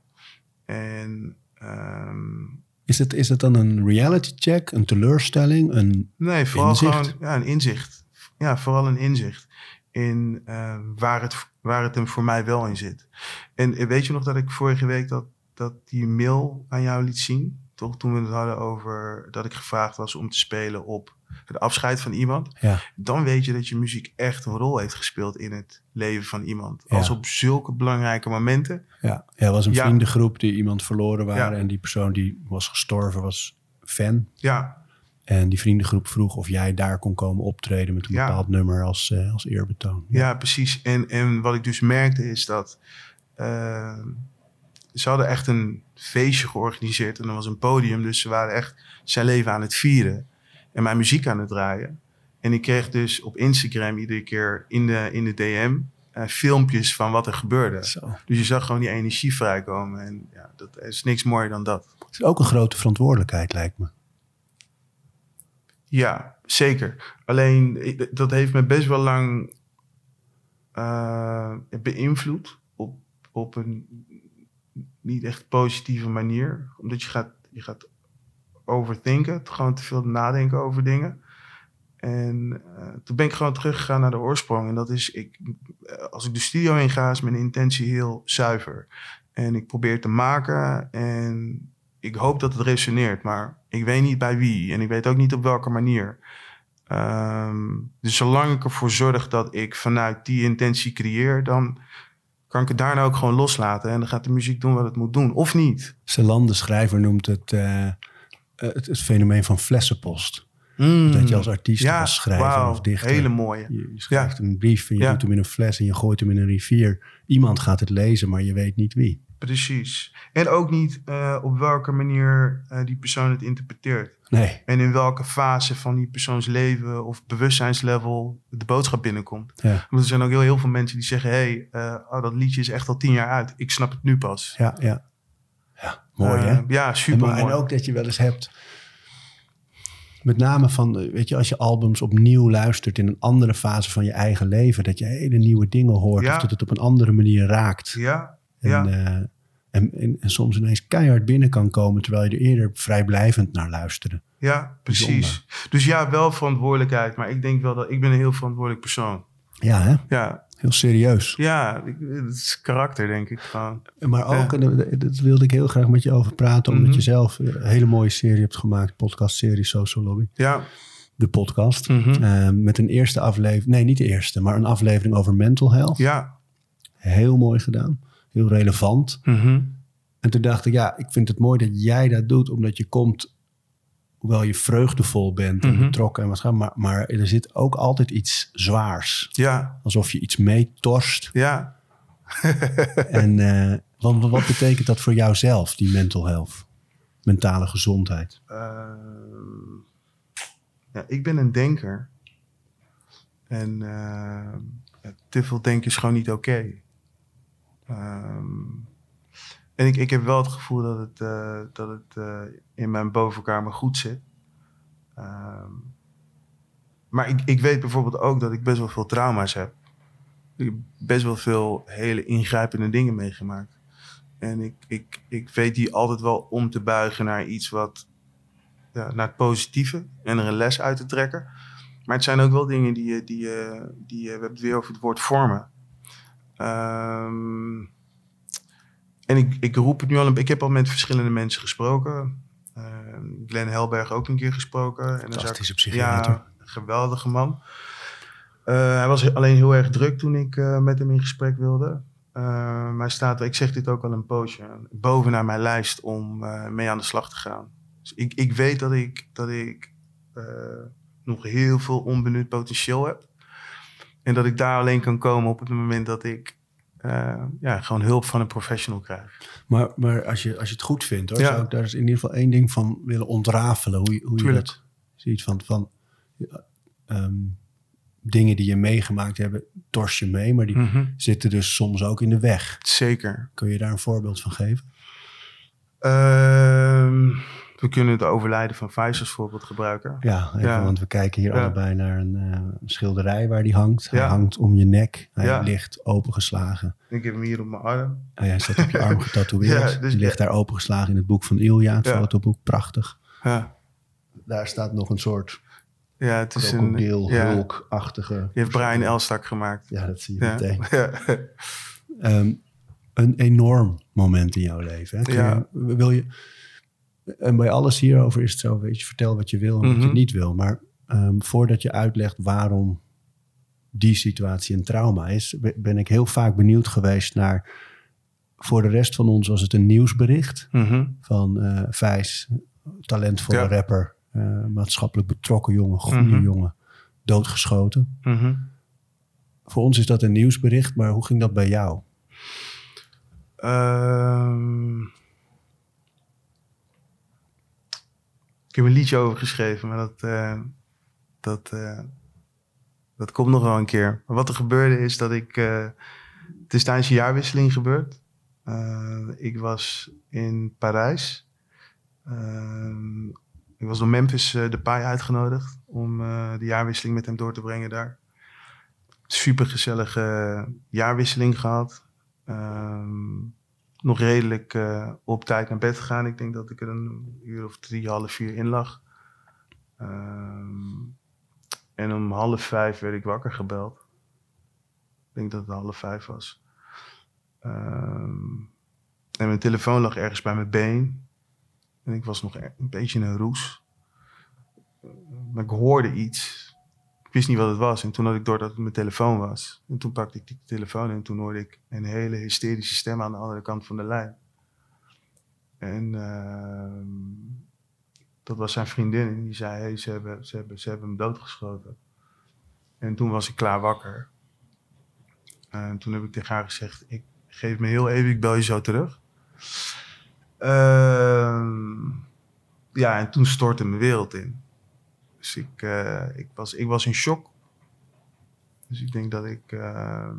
En ehm, Is het, is het dan een reality check, een teleurstelling, een Nee, vooral Inzicht. gewoon ja, een inzicht. Ja, vooral een inzicht in eh, waar, het, waar het hem voor mij wel in zit. En eh, weet je nog dat ik vorige week dat, dat die mail aan jou liet zien? Toch toen we het hadden over dat ik gevraagd was om te spelen op het afscheid van iemand. Ja. Dan weet je dat je muziek echt een rol heeft gespeeld in het leven van iemand. Ja. Als op zulke belangrijke momenten. Ja, ja er was een Ja. vriendengroep die iemand verloren waren. En die persoon die was gestorven was fan. Ja, En die vriendengroep vroeg of jij daar kon komen optreden met een bepaald nummer als, eh, als eerbetoon. Ja, precies. En, en wat ik dus merkte is dat eh, ze hadden echt een feestje georganiseerd en er was een podium, dus ze waren echt zijn leven aan het vieren en mijn muziek aan het draaien. En ik kreeg dus op Instagram iedere keer in de, in de DM eh, filmpjes van wat er gebeurde. Zo. Dus je zag gewoon die energie vrijkomen en ja, dat is niks mooier dan dat. Het is ook een grote verantwoordelijkheid, lijkt me. Ja, zeker. Alleen dat heeft me best wel lang eh, beïnvloed op, op een niet echt positieve manier. Omdat je gaat, je gaat overthinken, gewoon te veel nadenken over dingen. En eh, toen ben ik gewoon teruggegaan naar de oorsprong. En dat is, ik, eh, als ik de studio in ga, is mijn intentie heel zuiver. En ik probeer te maken en ik hoop dat het resoneert, maar ik weet niet bij wie en ik weet ook niet op welke manier. Ehm, dus zolang ik ervoor zorg dat ik vanuit die intentie creëer, dan kan ik het daarna ook gewoon loslaten en dan gaat de muziek doen wat het moet doen, of niet. Celan, de schrijver, noemt het, eh, eh, het, het fenomeen van flessenpost. Dat je als artiest, ja, als schrijver of dichter... hele mooie. Je, je schrijft een brief en je Ja. doet hem in een fles en je gooit hem in een rivier. Iemand gaat het lezen, maar je weet niet wie. Precies. En ook niet eh, op welke manier eh, die persoon het interpreteert. Nee, En in welke fase van die persoons leven of bewustzijnslevel de boodschap binnenkomt. ja, Want er zijn ook heel, heel veel mensen die zeggen: hé, hey, eh, oh, dat liedje is echt al tien jaar uit. Ik snap het nu pas. ja, ja. Ja, mooi hè? Ja, En, super en mooi. ook dat je wel eens hebt, met name van, weet je, als je albums opnieuw luistert in een andere fase van je eigen leven, dat je hele nieuwe dingen hoort Ja. of dat het op een andere manier raakt. Ja, En, ja. eh, en, en, en soms ineens keihard binnen kan komen, terwijl je er eerder vrijblijvend naar luisterde. ja, precies. Dus ja, wel verantwoordelijkheid. Maar ik denk wel dat ik ben een heel verantwoordelijk persoon. Ja, hè? Ja, heel serieus. ja het is karakter, denk ik. Gewoon. Maar ook, en dat wilde ik heel graag met je over praten, omdat Mhm. je zelf een hele mooie serie hebt gemaakt, podcastserie Social Lobby. Ja, De podcast. Eh, met een eerste aflevering, nee niet de eerste, maar een aflevering over mental health. ja. Heel mooi gedaan. Heel relevant. Mhm. En toen dacht ik, ja, ik vind het mooi dat jij dat doet, omdat je komt, hoewel je vreugdevol bent en Mhm. betrokken en wat gaan, maar, maar er zit ook altijd iets zwaars. ja, Alsof je iets meetorst. ja. en eh, wat, wat betekent dat voor jouzelf, die mental health? Mentale gezondheid. Ehm, ja, ik ben een denker. En eh, te veel denken is gewoon niet oké. Ehm, En ik, ik heb wel het gevoel dat het, eh, dat het eh, in mijn bovenkamer goed zit. Ehm, maar ik, ik weet bijvoorbeeld ook dat ik best wel veel trauma's heb. Ik heb best wel veel hele ingrijpende dingen meegemaakt. En ik, ik, ik weet die altijd wel om te buigen naar iets wat... Ja, naar het positieve en er een les uit te trekken. Maar het zijn ook wel dingen die je... Die, die, we hebben het weer over het woord vormen. Ehm, en ik, ik roep het nu al... Ik heb al met verschillende mensen gesproken. Ehm Glenn Helberg ook een keer gesproken. Fantastische psychiater. ja, een geweldige man. Eh, hij was alleen heel erg druk toen ik eh, met hem in gesprek wilde. Maar hij staat, ik zeg dit ook al een poosje, bovenaan mijn lijst om eh, mee aan de slag te gaan. Dus ik, ik weet dat ik, dat ik nog heel veel onbenut potentieel heb. En dat ik daar alleen kan komen op het moment dat ik eh, ja, gewoon hulp van een professional krijg. Maar, maar als, je, als je het goed vindt, hoor, Ja. zou ik daar dus in ieder geval één ding van willen ontrafelen. Hoe, je- hoe je dat ziet. Van, van ja, ehm, dingen die je meegemaakt hebben, tors je mee. Maar die Mhm. zitten dus soms ook in de weg. Zeker. Kun je daar een voorbeeld van geven? Ehm, we kunnen het overlijden van Vijs als voorbeeld gebruiken. Ja, even, Ja. want we kijken hier Ja. allebei naar een eh, schilderij waar die hangt. Hij Ja. hangt om je nek. Hij Ja. ligt opengeslagen. Ik heb hem hier op mijn arm. Oh, hij staat op je arm getatoeëerd. Ja, dus- die ligt daar opengeslagen in het boek van Ilja, het Ja. fotoboek. Prachtig. Ja, Daar staat nog een soort ja het is een... ja. hulkachtige... Die heeft Brian Elstak gemaakt. Ja, dat zie je Ja. meteen. Ehm, een enorm moment in jouw leven. Hè? Je, wil je, en bij alles hierover is het zo, weet je, vertel wat je wil en wat je Mhm. niet wil. Maar ehm, voordat je uitlegt waarom die situatie een trauma is, be- ben ik heel vaak benieuwd geweest naar, voor de rest van ons was het een nieuwsbericht Mhm. van eh Vijs, talentvolle Ja. rapper, eh, maatschappelijk betrokken jongen, goede Mhm. jongen, doodgeschoten. Voor ons is dat een nieuwsbericht, maar hoe ging dat bij jou? Ehm, ik heb een liedje over geschreven, maar dat, eh, dat, eh, dat komt nog wel een keer. Maar wat er gebeurde is dat ik... eh, het is tijdens een jaarwisseling gebeurd. Ik was in Parijs. Ik was door Memphis de Depay uitgenodigd om de jaarwisseling met hem door te brengen daar. Super gezellige jaarwisseling gehad. Ehm, nog redelijk eh, op tijd naar bed gegaan. Ik denk dat ik er een uur of drie, half vier in lag. Ehm, en om half vijf werd ik wakker gebeld. Ik denk dat het half vijf was. Ehm, en mijn telefoon lag ergens bij mijn been. En ik was nog een beetje in een roes. Maar ik hoorde iets. Ik wist niet wat het was. En toen had ik door dat het mijn telefoon was. En toen pakte ik die telefoon en toen hoorde ik een hele hysterische stem aan de andere kant van de lijn. En ehm, dat was zijn vriendin. En die zei, hey, ze, hebben, ze, hebben, ze hebben hem doodgeschoten. En toen was ik klaar wakker. En toen heb ik tegen haar gezegd, ik geef me heel even, ik bel je zo terug. Ehm, ja, en toen stortte mijn wereld in. Dus ik, eh, ik, was, ik was in shock. Dus ik denk dat ik. eh,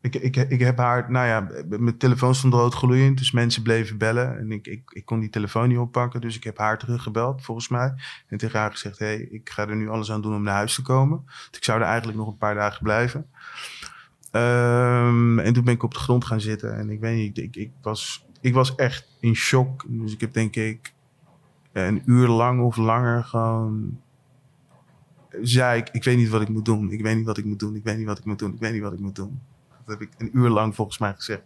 ik, ik, ik heb haar. Nou ja, mijn telefoon stond rood gloeiend. Dus mensen bleven bellen. En ik, ik, ik kon die telefoon niet oppakken. Dus ik heb haar teruggebeld, volgens mij. En tegen haar gezegd: hé, hey, ik ga er nu alles aan doen om naar huis te komen. Dus ik zou er eigenlijk nog een paar dagen blijven. Ehm, en toen ben ik op de grond gaan zitten. En ik weet niet, ik, ik, was, ik was echt in shock. Dus ik heb denk ik een uur lang of langer gewoon zei ik, ik weet niet wat ik moet doen. Ik weet niet wat ik moet doen. Ik weet niet wat ik moet doen. Ik weet niet wat ik moet doen. Dat heb ik een uur lang volgens mij gezegd.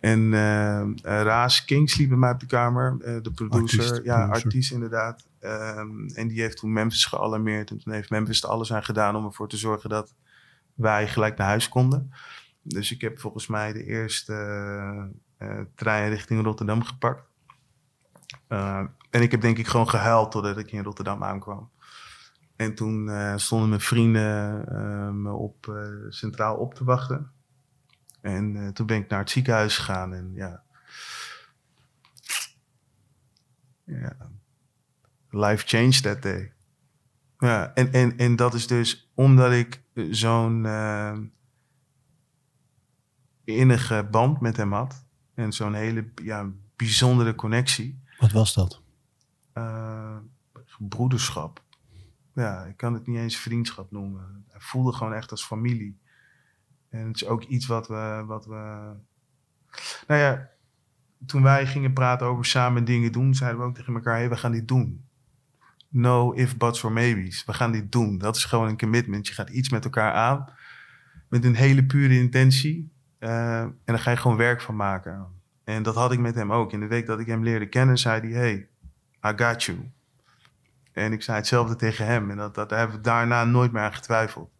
En eh, Raas Kingsley bij mij op de kamer, eh, de producer. Artiest, ja, producer. artiest inderdaad. Ehm, en die heeft toen Memphis gealarmeerd. En toen heeft Memphis er alles aan gedaan om ervoor te zorgen dat wij gelijk naar huis konden. Dus ik heb volgens mij de eerste trein richting Rotterdam gepakt. En ik heb denk ik gewoon gehuild totdat ik in Rotterdam aankwam. En toen uh, stonden mijn vrienden uh, me op uh, centraal op te wachten. En toen ben ik naar het ziekenhuis gegaan en ja. ja. Life changed that day. Ja, en, en, en dat is dus omdat ik zo'n innige band met hem had. En zo'n hele ja, bijzondere connectie. Wat was dat? Uh, broederschap. Ja, ik kan het niet eens vriendschap noemen. Hij voelde gewoon echt als familie. En het is ook iets wat we, wat we. Nou ja, toen wij gingen praten over samen dingen doen, zeiden we ook tegen elkaar: hey, we gaan dit doen. No if, buts or maybes. We gaan dit doen. Dat is gewoon een commitment. Je gaat iets met elkaar aan. Met een hele pure intentie. Uh, en daar ga je gewoon werk van maken. En dat had ik met hem ook. In de week dat ik hem leerde kennen, zei hij: Hey, I got you. En ik zei hetzelfde tegen hem. En dat, dat hebben we daarna nooit meer aan getwijfeld.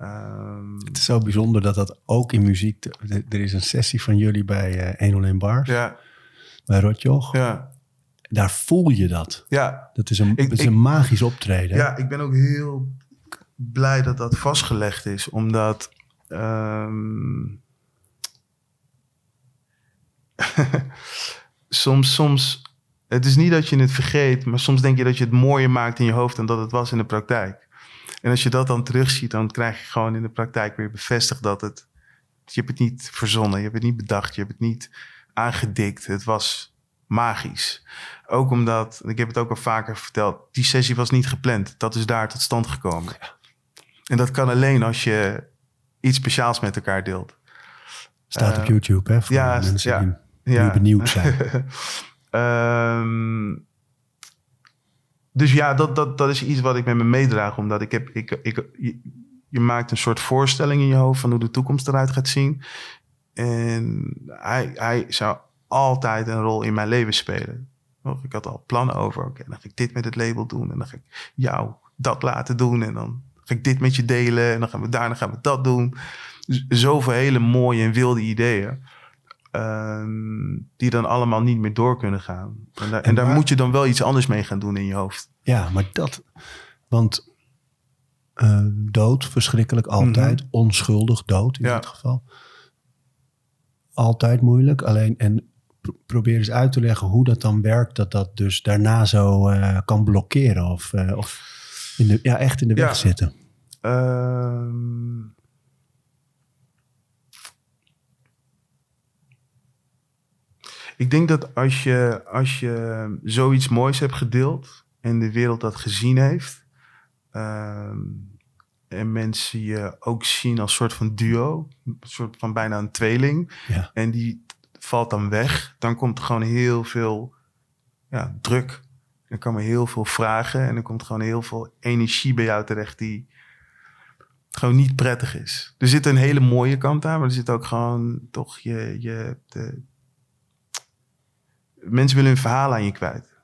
Um, het is zo bijzonder dat dat ook in muziek... Er is een sessie van jullie bij uh, 101 Bars. Ja. Bij Rotjoch. Ja. Daar voel je dat. Ja. Dat is een, ik, is een magisch optreden. Ja, ik ben ook heel blij dat dat vastgelegd is. Omdat... Um, soms, soms het is niet dat je het vergeet, maar soms denk je dat je het mooier maakt in je hoofd dan dat het was in de praktijk. En als je dat dan terugziet, dan krijg je gewoon in de praktijk weer bevestigd dat het. Je hebt het niet verzonnen, je hebt het niet bedacht, je hebt het niet aangedikt. Het was magisch. Ook omdat, ik heb het ook al vaker verteld, die sessie was niet gepland. Dat is daar tot stand gekomen. En dat kan alleen als je iets speciaals met elkaar deelt. Staat op uh, YouTube, hè? Voor ja, mensen ja, die, ja. benieuwd zijn. Um, dus ja, dat, dat, dat is iets wat ik met me meedraag. Omdat ik heb, ik, ik, je, maakt een soort voorstelling in je hoofd van hoe de toekomst eruit gaat zien. En hij, hij zou altijd een rol in mijn leven spelen. Ik had al plannen over. Oké, dan ga ik dit met het label doen. En dan ga ik jou dat laten doen. En dan ga ik dit met je delen. En dan gaan we daarna gaan we dat doen. Dus zoveel hele mooie en wilde ideeën. Ehm, die dan allemaal niet meer door kunnen gaan. En, daar, en daar moet je dan wel iets anders mee gaan doen in je hoofd. Ja, maar dat. Want uh, dood, verschrikkelijk, altijd. Mhm. Onschuldig dood in Ja. dit geval. Altijd moeilijk. Alleen, en pro- probeer eens uit te leggen hoe dat dan werkt. Dat dat dus daarna zo eh, kan blokkeren. Of, eh, of in de, ja, echt in de weg zitten. Ehm, ik denk dat als je, als je zoiets moois hebt gedeeld en de wereld dat gezien heeft, ehm, en mensen je ook zien als soort van duo, een soort van bijna een tweeling, Ja. en die valt dan weg, dan komt er gewoon heel veel ja, druk. Er komen heel veel vragen en er komt gewoon heel veel energie bij jou terecht die gewoon niet prettig is. Er zit een hele mooie kant aan, maar er zit ook gewoon toch je. je de... Mensen willen hun verhaal aan je kwijt.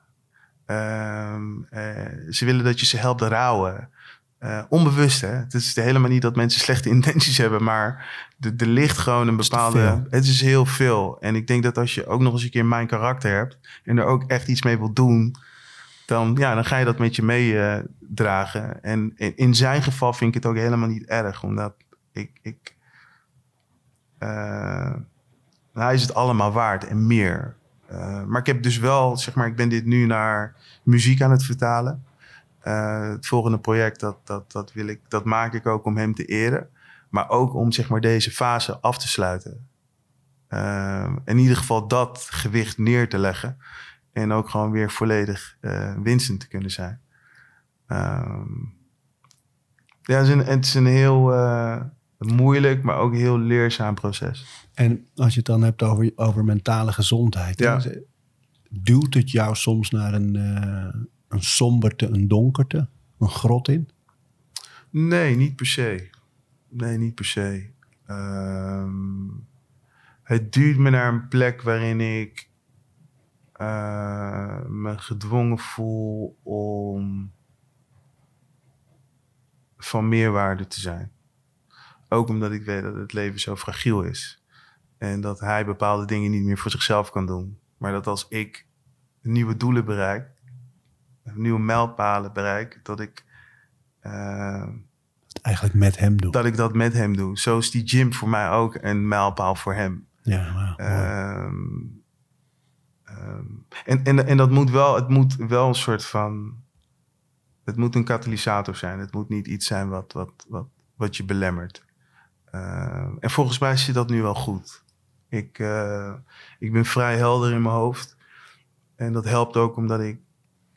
Ehm, eh, ze willen dat je ze helpt rouwen. Eh, onbewust, hè? Het is helemaal niet dat mensen slechte intenties hebben, maar er ligt gewoon een bepaalde. Het is heel veel. En ik denk dat als je ook nog eens een keer mijn karakter hebt en er ook echt iets mee wil doen, dan, ja, dan ga je dat met je meedragen. en in, in zijn geval vind ik het ook helemaal niet erg, omdat ik. ik eh, hij is het allemaal waard en meer. Eh, maar ik heb dus wel, zeg maar, ik ben dit nu naar muziek aan het vertalen. Eh, het volgende project, dat, dat, dat, wil ik, dat maak ik ook om hem te eren. Maar ook om zeg maar, deze fase af te sluiten. Eh, in ieder geval dat gewicht neer te leggen. En ook gewoon weer volledig winstend te kunnen zijn. Ehm, ja, is een, het is een heel moeilijk, maar ook heel leerzaam proces. En als je het dan hebt over, over mentale gezondheid. Ja. hè, Duwt het jou soms naar een, eh, een somberte, een donkerte, een grot in? Nee, niet per se. Nee, niet per se. Ehm, het duurt me naar een plek waarin ik eh, me gedwongen voel om van meerwaarde te zijn. Ook omdat ik weet dat het leven zo fragiel is. En dat hij bepaalde dingen niet meer voor zichzelf kan doen. Maar dat als ik nieuwe doelen bereik, nieuwe mijlpalen bereik, dat ik eh, eigenlijk met hem doen. dat ik dat met hem doe. Zo is die gym voor mij ook een mijlpaal voor hem. Ja. Ehm, ehm, en, en, en dat moet wel, het moet wel een soort van. Het moet een katalysator zijn. Het moet niet iets zijn wat, wat, wat, wat je belemmert. Eh, en volgens mij zit dat nu wel goed. Ik, eh, ik ben vrij helder in mijn hoofd. En dat helpt ook omdat ik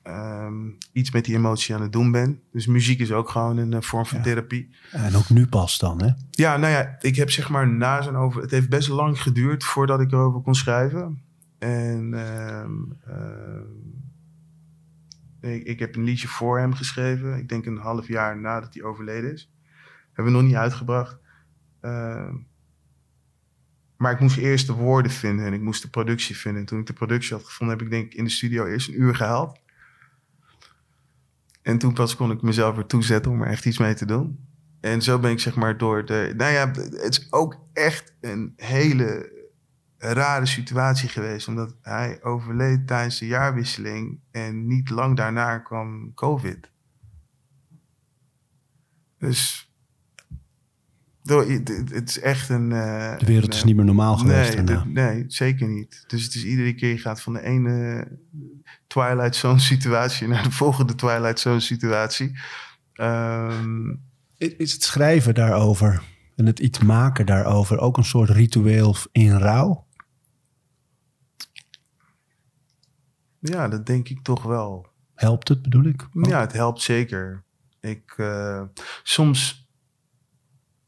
ehm, iets met die emotie aan het doen ben. Dus muziek is ook gewoon een eh, vorm van Ja. therapie. En ook nu pas dan, hè? Ja, nou ja, ik heb zeg maar na zijn over... Het heeft best lang geduurd voordat ik erover kon schrijven. En ehm, ik, ik heb een liedje voor hem geschreven. Ik denk een half jaar nadat hij overleden is. Hebben we nog niet uitgebracht. Ehm, maar ik moest eerst de woorden vinden en ik moest de productie vinden. En toen ik de productie had gevonden, heb ik denk ik in de studio eerst een uur gehaald. En toen pas kon ik mezelf weer toezetten om er echt iets mee te doen. En zo ben ik zeg maar door de... Nou ja, het is ook echt een hele rare situatie geweest. Omdat hij overleed tijdens de jaarwisseling. En niet lang daarna kwam COVID. Dus... Het is echt een... eh, De wereld een, is eh, niet meer normaal geweest Nee, nee, zeker niet. Dus het is iedere keer je gaat van de ene Twilight Zone situatie naar de volgende Twilight Zone situatie. Ehm, Is het schrijven daarover en het iets maken daarover ook een soort ritueel in rouw? ja, dat denk ik toch wel. Helpt het, bedoel ik? Ja, het helpt zeker. Ik, eh, soms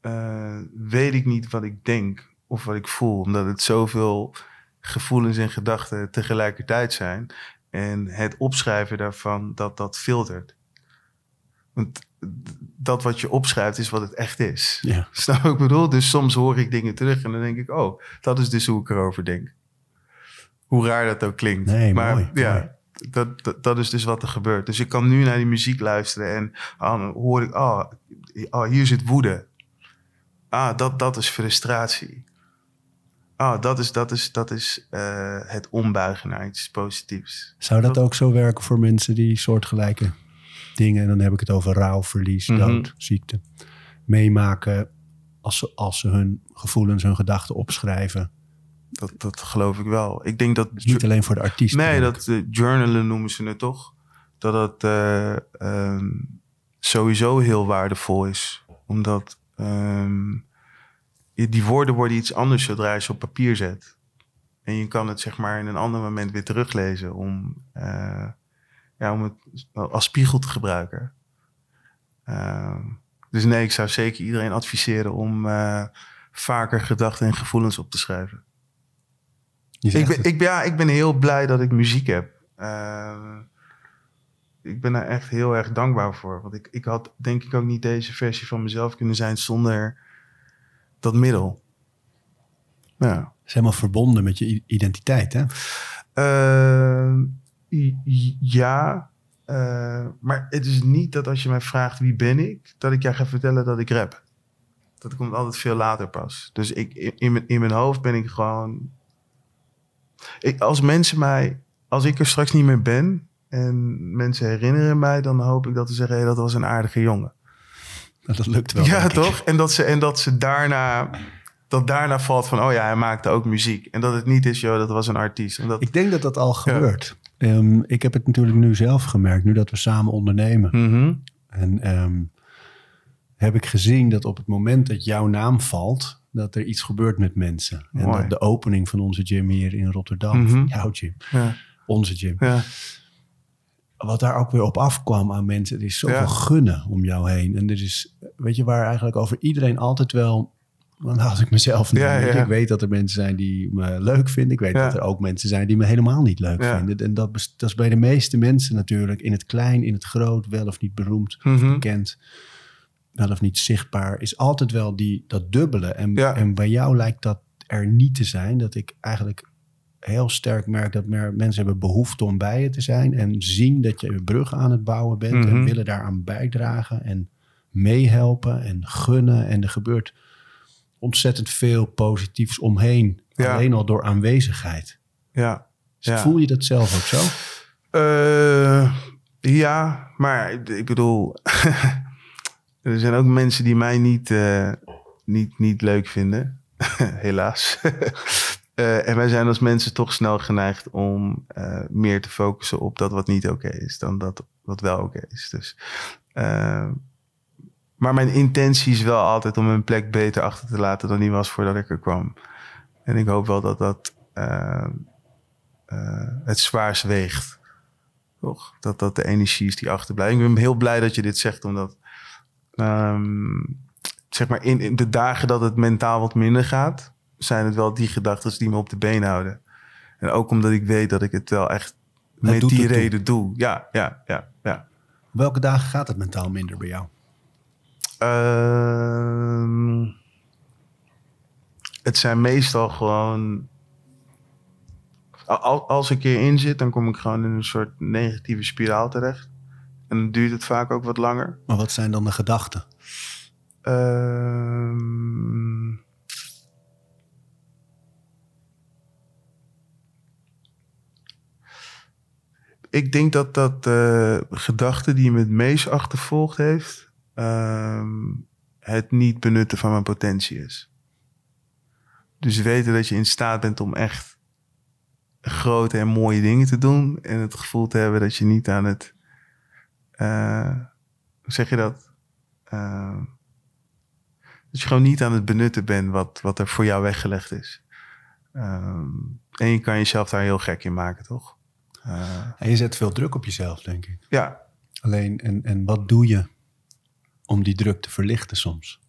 eh, weet ik niet wat ik denk of wat ik voel, omdat het zoveel gevoelens en gedachten tegelijkertijd zijn. En het opschrijven daarvan, dat dat filtert. Want dat wat je opschrijft is wat het echt is. Ja. Snap ik bedoel? Dus soms hoor ik dingen terug en dan denk ik, oh, dat is dus hoe ik erover denk. Hoe raar dat ook klinkt. Nee, maar mooi, ja, mooi. Dat, dat, dat is dus wat er gebeurt. Dus ik kan nu naar die muziek luisteren en ah, dan hoor ik, ah, ah, hier zit woede. Ah, dat, dat is frustratie. Ah, dat is, dat is, dat is eh, het ombuigen naar iets positiefs. Zou dat ook zo werken voor mensen die soortgelijke dingen, en dan heb ik het over rouw, verlies, Mhm. dood, ziekte, meemaken als ze, als ze hun gevoelens, hun gedachten opschrijven? Dat, dat geloof ik wel. Ik denk dat... Dus niet alleen voor de artiest. Nee, dat eh, journalen noemen ze het toch? Dat het eh, ehm, sowieso heel waardevol is. Omdat ehm, die woorden worden iets anders zodra je ze op papier zet. En je kan het zeg maar in een ander moment weer teruglezen om, eh, ja, om het als spiegel te gebruiken. Ehm, dus nee, ik zou zeker iedereen adviseren om eh, vaker gedachten en gevoelens op te schrijven. Ik ben, ik, ja, ik ben heel blij dat ik muziek heb. Ik ben daar echt heel erg dankbaar voor. Want ik, ik had denk ik ook niet deze versie van mezelf kunnen zijn zonder dat middel. Ja. Het is helemaal verbonden met je identiteit, hè? Eh, i- ja, eh, maar het is niet dat als je mij vraagt wie ben ik, dat ik jou ga vertellen dat ik rap. Dat komt altijd veel later pas. Dus ik, in, in, mijn, in mijn hoofd ben ik gewoon. Ik, als mensen mij, als ik er straks niet meer ben en mensen herinneren mij, dan hoop ik dat ze zeggen: hey, dat was een aardige jongen. Dat lukt wel. ja, ik. toch? En dat ze, en dat ze daarna. Dat daarna valt van, oh ja, hij maakte ook muziek. En dat het niet is, joh, dat was een artiest. En dat, Ik denk dat dat al gebeurt. Ehm, ik heb het natuurlijk nu zelf gemerkt, nu dat we samen ondernemen. Mhm. En ehm, heb ik gezien dat op het moment dat jouw naam valt, dat er iets gebeurt met mensen. En dat de opening van onze gym hier in Rotterdam, Mhm. jouw gym, Ja, onze gym, ja. Wat daar ook weer op afkwam aan mensen. Er is zoveel Ja. gunnen om jou heen. En er is, weet je, waar eigenlijk over iedereen altijd wel. Want als ik mezelf Ja, ja. ik weet dat er mensen zijn die me leuk vinden. Ik weet dat er ook mensen zijn die me helemaal niet leuk vinden. En dat, dat is bij de meeste mensen natuurlijk in het klein, in het groot, wel of niet beroemd, Mhm. bekend, wel of niet zichtbaar, is altijd wel die, dat dubbele. En, en bij jou lijkt dat er niet te zijn. Dat ik eigenlijk heel sterk merk dat mensen hebben behoefte om bij je te zijn. En zien dat je een brug aan het bouwen bent. En Mhm. willen daaraan bijdragen. En meehelpen en gunnen. En er gebeurt ontzettend veel positiefs omheen. Ja. Alleen al door aanwezigheid. Ja. Dus Ja. Voel je dat zelf ook zo? Eh, ja, maar ik- ik bedoel, er zijn ook mensen die mij niet, eh, niet, niet leuk vinden, helaas. Eh, en wij zijn als mensen toch snel geneigd om eh, meer te focussen op dat wat niet oké is, dan dat wat wel oké is. Dus eh, Maar mijn intentie is wel altijd om een plek beter achter te laten dan die was voordat ik er kwam. En ik hoop wel dat dat het zwaarst weegt. Toch? Dat dat de energie is die achterblijft. Ik ben heel blij dat je dit zegt, omdat um, zeg maar in, in, de dagen dat het mentaal wat minder gaat, zijn het wel die gedachten die me op de been houden. En ook omdat ik weet dat ik het wel echt met die reden doe. Ja, ja, ja, ja. welke dagen gaat het mentaal minder bij jou? Uh, het zijn meestal gewoon. Als ik hierin zit, dan kom ik gewoon in een soort negatieve spiraal terecht. En dan duurt het vaak ook wat langer. Maar wat zijn dan de gedachten? Uh, ik denk dat dat uh, gedachte die me het meest achtervolgd heeft, uh, het niet benutten van mijn potentie is. Dus weten dat je in staat bent om echt grote en mooie dingen te doen. En het gevoel te hebben dat je niet aan het. Uh, hoe zeg je dat? Uh, dat je gewoon niet aan het benutten bent wat, wat er voor jou weggelegd is. Um, en je kan jezelf daar heel gek in maken, toch? Uh, en je zet veel druk op jezelf, denk ik. Ja. Alleen, en, en wat doe je om die druk te verlichten soms?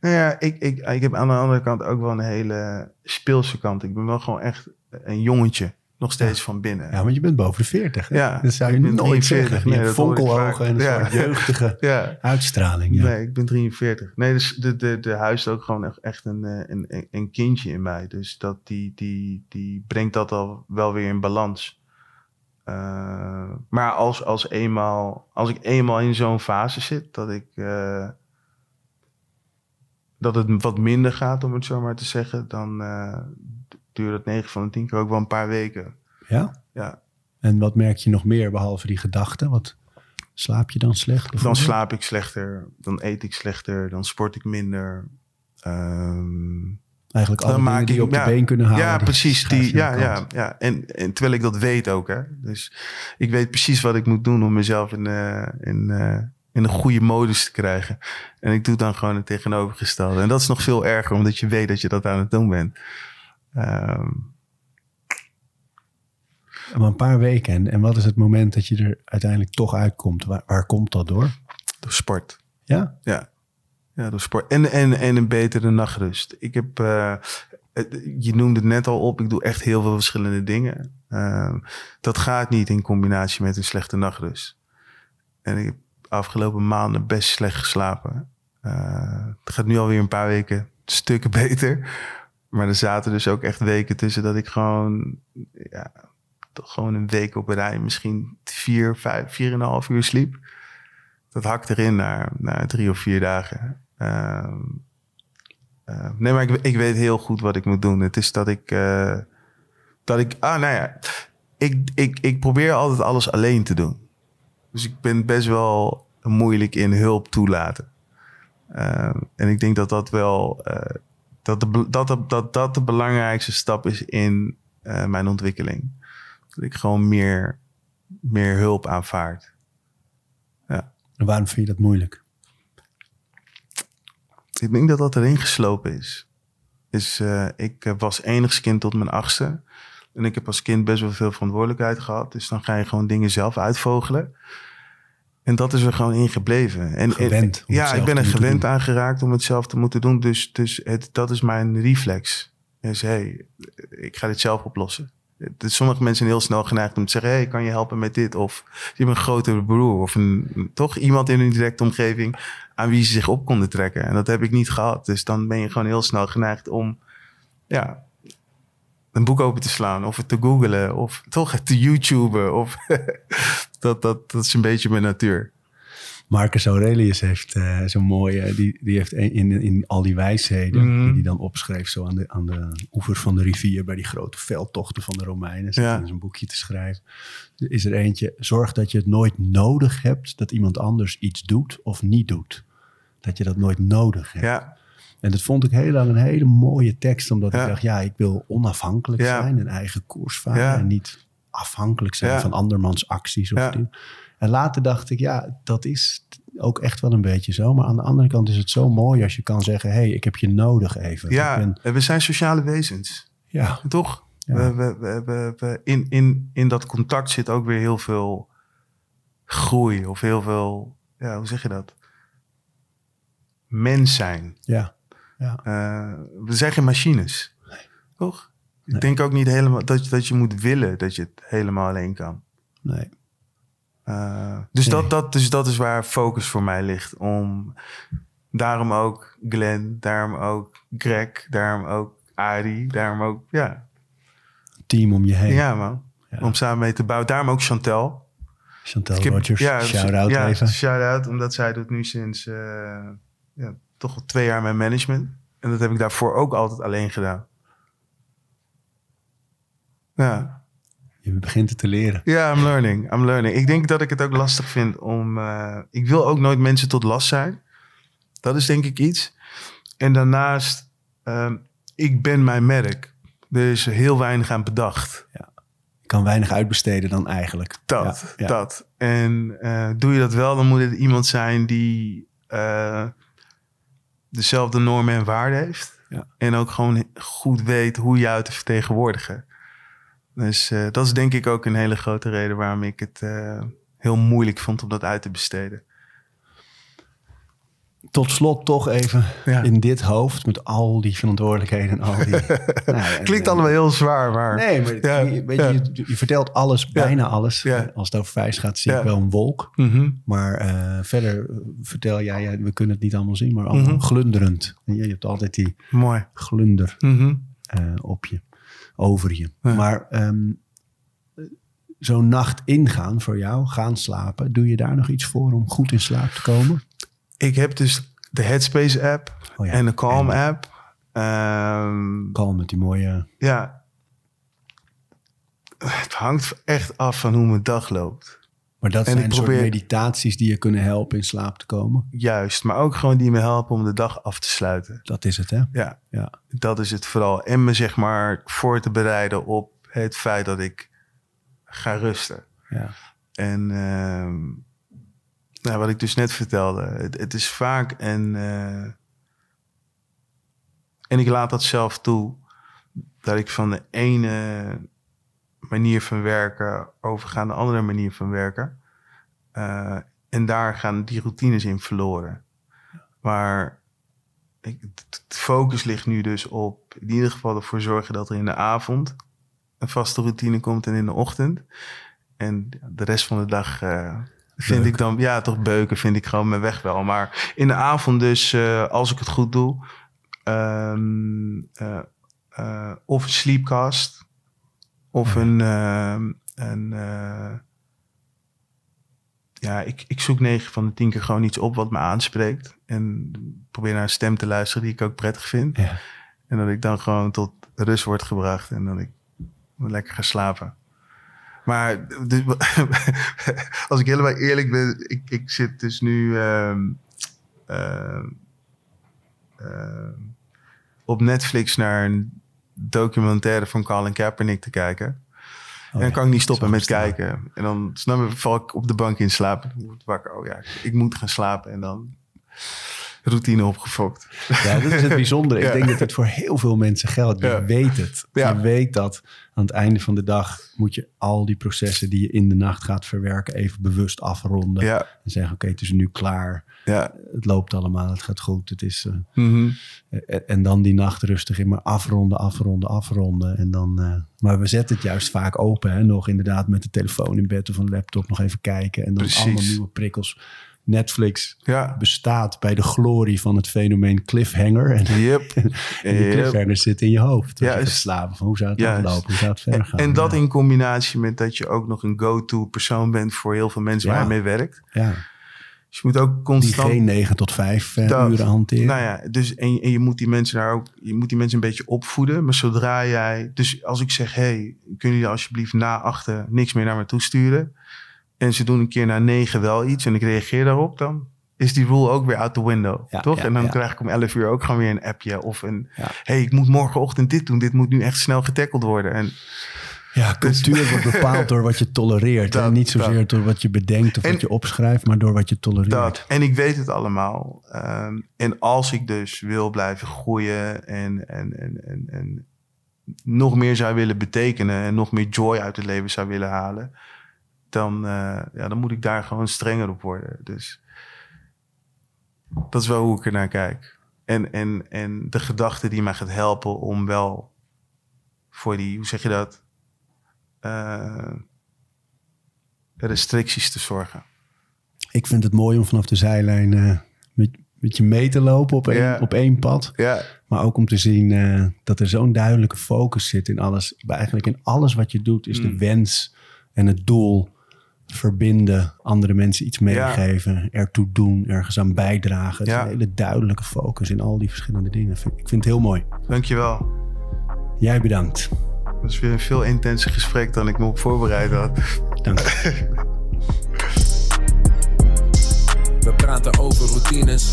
Nou ja, ik, ik, ik heb aan de andere kant ook wel een hele speelse kant. Ik ben wel gewoon echt een jongetje. Nog steeds van binnen. Ja, want je bent boven de 40. Hè? Ja, dat zou je nooit 40, zeggen. Je nee, hebt fonkelogen en een ja. soort jeugdige ja. uitstraling. Ja. Nee, ik ben 43. Nee, dus de, de, de huis ook gewoon echt een, eh, een, een kindje in mij. Dus dat die, die, die brengt dat al wel weer in balans. Uh, maar als, als, eenmaal, als ik eenmaal in zo'n fase zit, dat ik... Uh, dat het wat minder gaat, om het zo maar te zeggen, dan uh, duurt het 9 van de 10 keer ook wel een paar weken. Ja? Ja. En wat merk je nog meer behalve die gedachten? Wat slaap je dan slecht? Dan slaap ik slechter, dan eet ik slechter, dan sport ik minder. Um, Eigenlijk alle dingen die je op de been kunnen houden. Ja, precies. Die, ja, ja, ja. En, en terwijl ik dat weet ook. Hè. Dus ik weet precies wat ik moet doen om mezelf in, uh, in, uh, in een goede modus te krijgen. En ik doe dan gewoon het tegenovergestelde. En dat is nog veel erger, omdat je weet dat je dat aan het doen bent. Um, maar een paar weken. En, en wat is het moment dat je er uiteindelijk toch uitkomt? Waar, waar komt dat door? Door sport. Ja? Ja. Ja, door sport. En, en, en een betere nachtrust. Ik heb, uh, je noemde het net al op, ik doe echt heel veel verschillende dingen. Uh, dat gaat niet in combinatie met een slechte nachtrust. En ik heb afgelopen maanden best slecht geslapen. Uh, het gaat nu alweer een paar weken stukken beter. Maar er zaten dus ook echt weken tussen dat ik gewoon, ja, toch gewoon een week op een rij, misschien vier, vijf, vier en een half uur sliep. Dat hakt erin naar, naar drie of vier dagen. Uh, uh, nee, maar ik, weet heel goed wat ik moet doen. Het is dat ik, uh, dat ik, ah, nou ja, ik, ik, ik probeer altijd alles alleen te doen. Dus ik ben best wel moeilijk in hulp toelaten. Ehm, en ik denk dat dat wel eh, dat de, dat, dat, dat de belangrijkste stap is in uh, mijn ontwikkeling. Dat ik gewoon meer, meer hulp aanvaard. Ja. En waarom vind je dat moeilijk? Ik denk dat dat erin geslopen is. is uh, ik was enigskind tot mijn achtste. En ik heb als kind best wel veel verantwoordelijkheid gehad. Dus dan ga je gewoon dingen zelf uitvogelen. En dat is er gewoon in gebleven. En, gewend. ja, ik ben er gewend aan geraakt om het zelf te moeten doen. Dus, dus het, dat is mijn reflex. Dus hey, ik ga dit zelf oplossen. Sommige mensen zijn heel snel geneigd om te zeggen: hey, kan je helpen met dit? Of je hebt een grotere broer of een, toch iemand in hun directe omgeving aan wie ze zich op konden trekken. En dat heb ik niet gehad. Dus dan ben je gewoon heel snel geneigd om ja, een boek open te slaan of het te googlen of toch het te YouTuben. Of dat, dat, dat is een beetje mijn natuur. Marcus Aurelius heeft uh, zo'n mooie, die, die heeft in, in al die wijsheden, mm. die hij dan opschreef, zo aan de, aan de oever van de rivier, bij die grote veldtochten van de Romeinen, ja. in zijn boekje te schrijven. Is er eentje, zorg dat je het nooit nodig hebt dat iemand anders iets doet of niet doet. Dat je dat nooit nodig hebt. Ja. En dat vond ik heel lang een hele mooie tekst, omdat ik dacht, ja, ik wil onafhankelijk zijn, een eigen koers varen en niet afhankelijk zijn van andermans acties. Of En later dacht ik, ja, dat is ook echt wel een beetje zo. Maar aan de andere kant is het zo mooi als je kan zeggen, hé, hey, ik heb je nodig even. Ja, ben- en we zijn sociale wezens. ja, Toch? We, we, we, we- in, in, in dat contact zit ook weer heel veel groei. Of heel veel, ja, hoe zeg je dat? Mens zijn. ja, ja. Eh, we zijn geen machines. Toch? Nee. Ik denk ook niet helemaal dat, je- dat je moet willen dat je het helemaal alleen kan. Nee. Uh, dus, Nee. dat, dat, dus dat is waar focus voor mij ligt. Om, daarom ook Glenn, daarom ook Greg, daarom ook Ari, daarom ook, ja, Team om je heen. ja man. Ja. Om samen mee te bouwen. Daarom ook Chantel. Heb- Rogers, ja, shout-out ja, even. shout-out, omdat zij doet nu sinds eh, ja, toch al twee jaar mijn management. En dat heb ik daarvoor ook altijd alleen gedaan. Ja. Je begint het te leren. Ja, I'm learning. I'm learning. Ik denk dat ik het ook lastig vind om. eh, ik wil ook nooit mensen tot last zijn. Dat is denk ik iets. En daarnaast, ehm, ik ben mijn merk. Er is heel weinig aan bedacht. Je kan weinig uitbesteden dan eigenlijk. Dat, Ja, ja. dat. En eh, doe je dat wel, dan moet het iemand zijn die eh, dezelfde normen en waarden heeft. Ja. En ook gewoon goed weet hoe je uit te vertegenwoordigen. Dus eh, dat is denk ik ook een hele grote reden waarom ik het eh, heel moeilijk vond om dat uit te besteden. Tot slot toch even Ja. in dit hoofd met al die verantwoordelijkheden en al die... nou, en- Klinkt en- allemaal heel zwaar, maar... Nee, maar Ja, je, weet je, ja. je, je vertelt alles, bijna alles. Als het over vijs gaat, zie ik wel een wolk. Mhm. Maar eh, verder eh, vertel jij, we kunnen het niet allemaal zien, maar allemaal Mhm. glunderend. Je, je hebt altijd die Mooi. glunder Mhm. eh, op je, over je. Maar ehm, zo'n nacht ingaan voor jou, gaan slapen, doe je daar nog iets voor om goed in slaap te komen? Ik heb dus de Headspace app Oh ja, en de Calm en- app. Ehm, Kalm met die mooie... ja, het hangt echt af van hoe mijn dag loopt. Maar dat En zijn ik soort probeer- meditaties die je kunnen helpen in slaap te komen. Juist, maar ook gewoon die me helpen om de dag af te sluiten. Dat is het, hè? Ja, Ja. dat is het vooral. En me zeg maar voor te bereiden op het feit dat ik ga rusten. ja. En ehm, nou, wat ik dus net vertelde, het, is vaak een. eh, en ik laat dat zelf toe, dat ik van de ene manier van werken overga naar de andere manier van werken. Eh, en daar gaan die routines in verloren. Maar ik, het focus ligt nu dus op in ieder geval ervoor zorgen dat er in de avond een vaste routine komt en in de ochtend. En de rest van de dag eh, vind Beuk. ik dan, ja, toch beuken vind ik gewoon mijn weg wel. Maar in de avond dus, eh, als ik het goed doe, ehm, eh, eh, of een sleepcast, of Ja. een, een ja, ik, ik zoek 9 van de 10 keer gewoon iets op wat me aanspreekt. En probeer naar een stem te luisteren die ik ook prettig vind. Ja. En dat ik dan gewoon tot rust word gebracht en dat ik lekker ga slapen. Maar dus, als ik helemaal eerlijk ben, ik, ik zit dus nu ehm, ehm, ehm, op Netflix naar een documentaire van Colin Kaepernick te kijken. Oh, en dan kan ik niet stoppen met kijken. En dan snap je, val ik op de bank in slaap. Ik word wakker. Oh ja, ik moet gaan slapen. En dan routine opgefokt. Ja, dat is het bijzondere. Ja. Ik denk dat het voor heel veel mensen geldt. Je Ja. weet het. Je weet dat aan het einde van de dag moet je al die processen die je in de nacht gaat verwerken even bewust afronden. En zeggen, oké, het is nu klaar. ja. Het loopt allemaal, het gaat goed. Het is, eh, Mhm. en, en dan die nacht rustig in, maar afronden, afronden, afronden. En dan, eh, maar we zetten het juist vaak open. Hè? Nog inderdaad met de telefoon in bed of een laptop nog even kijken. En dan Precies. allemaal nieuwe prikkels. Netflix Ja. bestaat bij de glorie van het fenomeen cliffhanger. En, Yep. en die Yep. cliffhanger zit in je hoofd. Ja, je Juist. slapen van hoe zou het aflopen? Hoe zou het verder gaan? En dat ja. in combinatie met dat je ook nog een go-to persoon bent voor heel veel mensen Ja. waar je mee werkt. Ja, Dus je moet ook die constant. geen 9 tot 5 eh, Dat. uren hanteren. Nou ja, dus en, en je moet die mensen daar ook, je moet die mensen een beetje opvoeden. Maar zodra jij, dus als ik zeg, hey, kunnen jullie alsjeblieft na achter niks meer naar me toe sturen? En ze doen een keer na negen wel iets en ik reageer daarop, dan is die rule ook weer out the window, Ja, toch? ja, en dan ja. krijg ik om 11 uur ook gewoon weer een appje of een, hey, ik moet morgenochtend dit doen, dit moet nu echt snel getackeld worden. En Ja, cultuur wordt bepaald door wat je tolereert. en niet zozeer door wat je bedenkt of wat je opschrijft, maar door wat je tolereert. Dat. En ik weet het allemaal. Ehm, en als ik dus wil blijven groeien en, en, en, en, en nog meer zou willen betekenen en nog meer joy uit het leven zou willen halen, dan, uh, ja, dan moet ik daar gewoon strenger op worden. Dus dat is wel hoe ik er naar kijk. En, en, en de gedachte die mij gaat helpen om wel voor die, hoe zeg je dat? Uh, restricties te zorgen. Ik vind het mooi om vanaf de zijlijn uh, met, met je mee te lopen op één, op één pad. Ja. Maar ook om te zien uh, dat er zo'n duidelijke focus zit in alles. Eigenlijk in alles wat je doet is de mm. wens en het doel verbinden, andere mensen iets meegeven, ja. ertoe doen, ergens aan bijdragen. Het is een hele duidelijke focus in al die verschillende dingen. Ik vind het heel mooi. Dankjewel. Jij bedankt. Dat is weer een veel intenser gesprek dan ik me op voorbereid had. Dank. We praten over routines.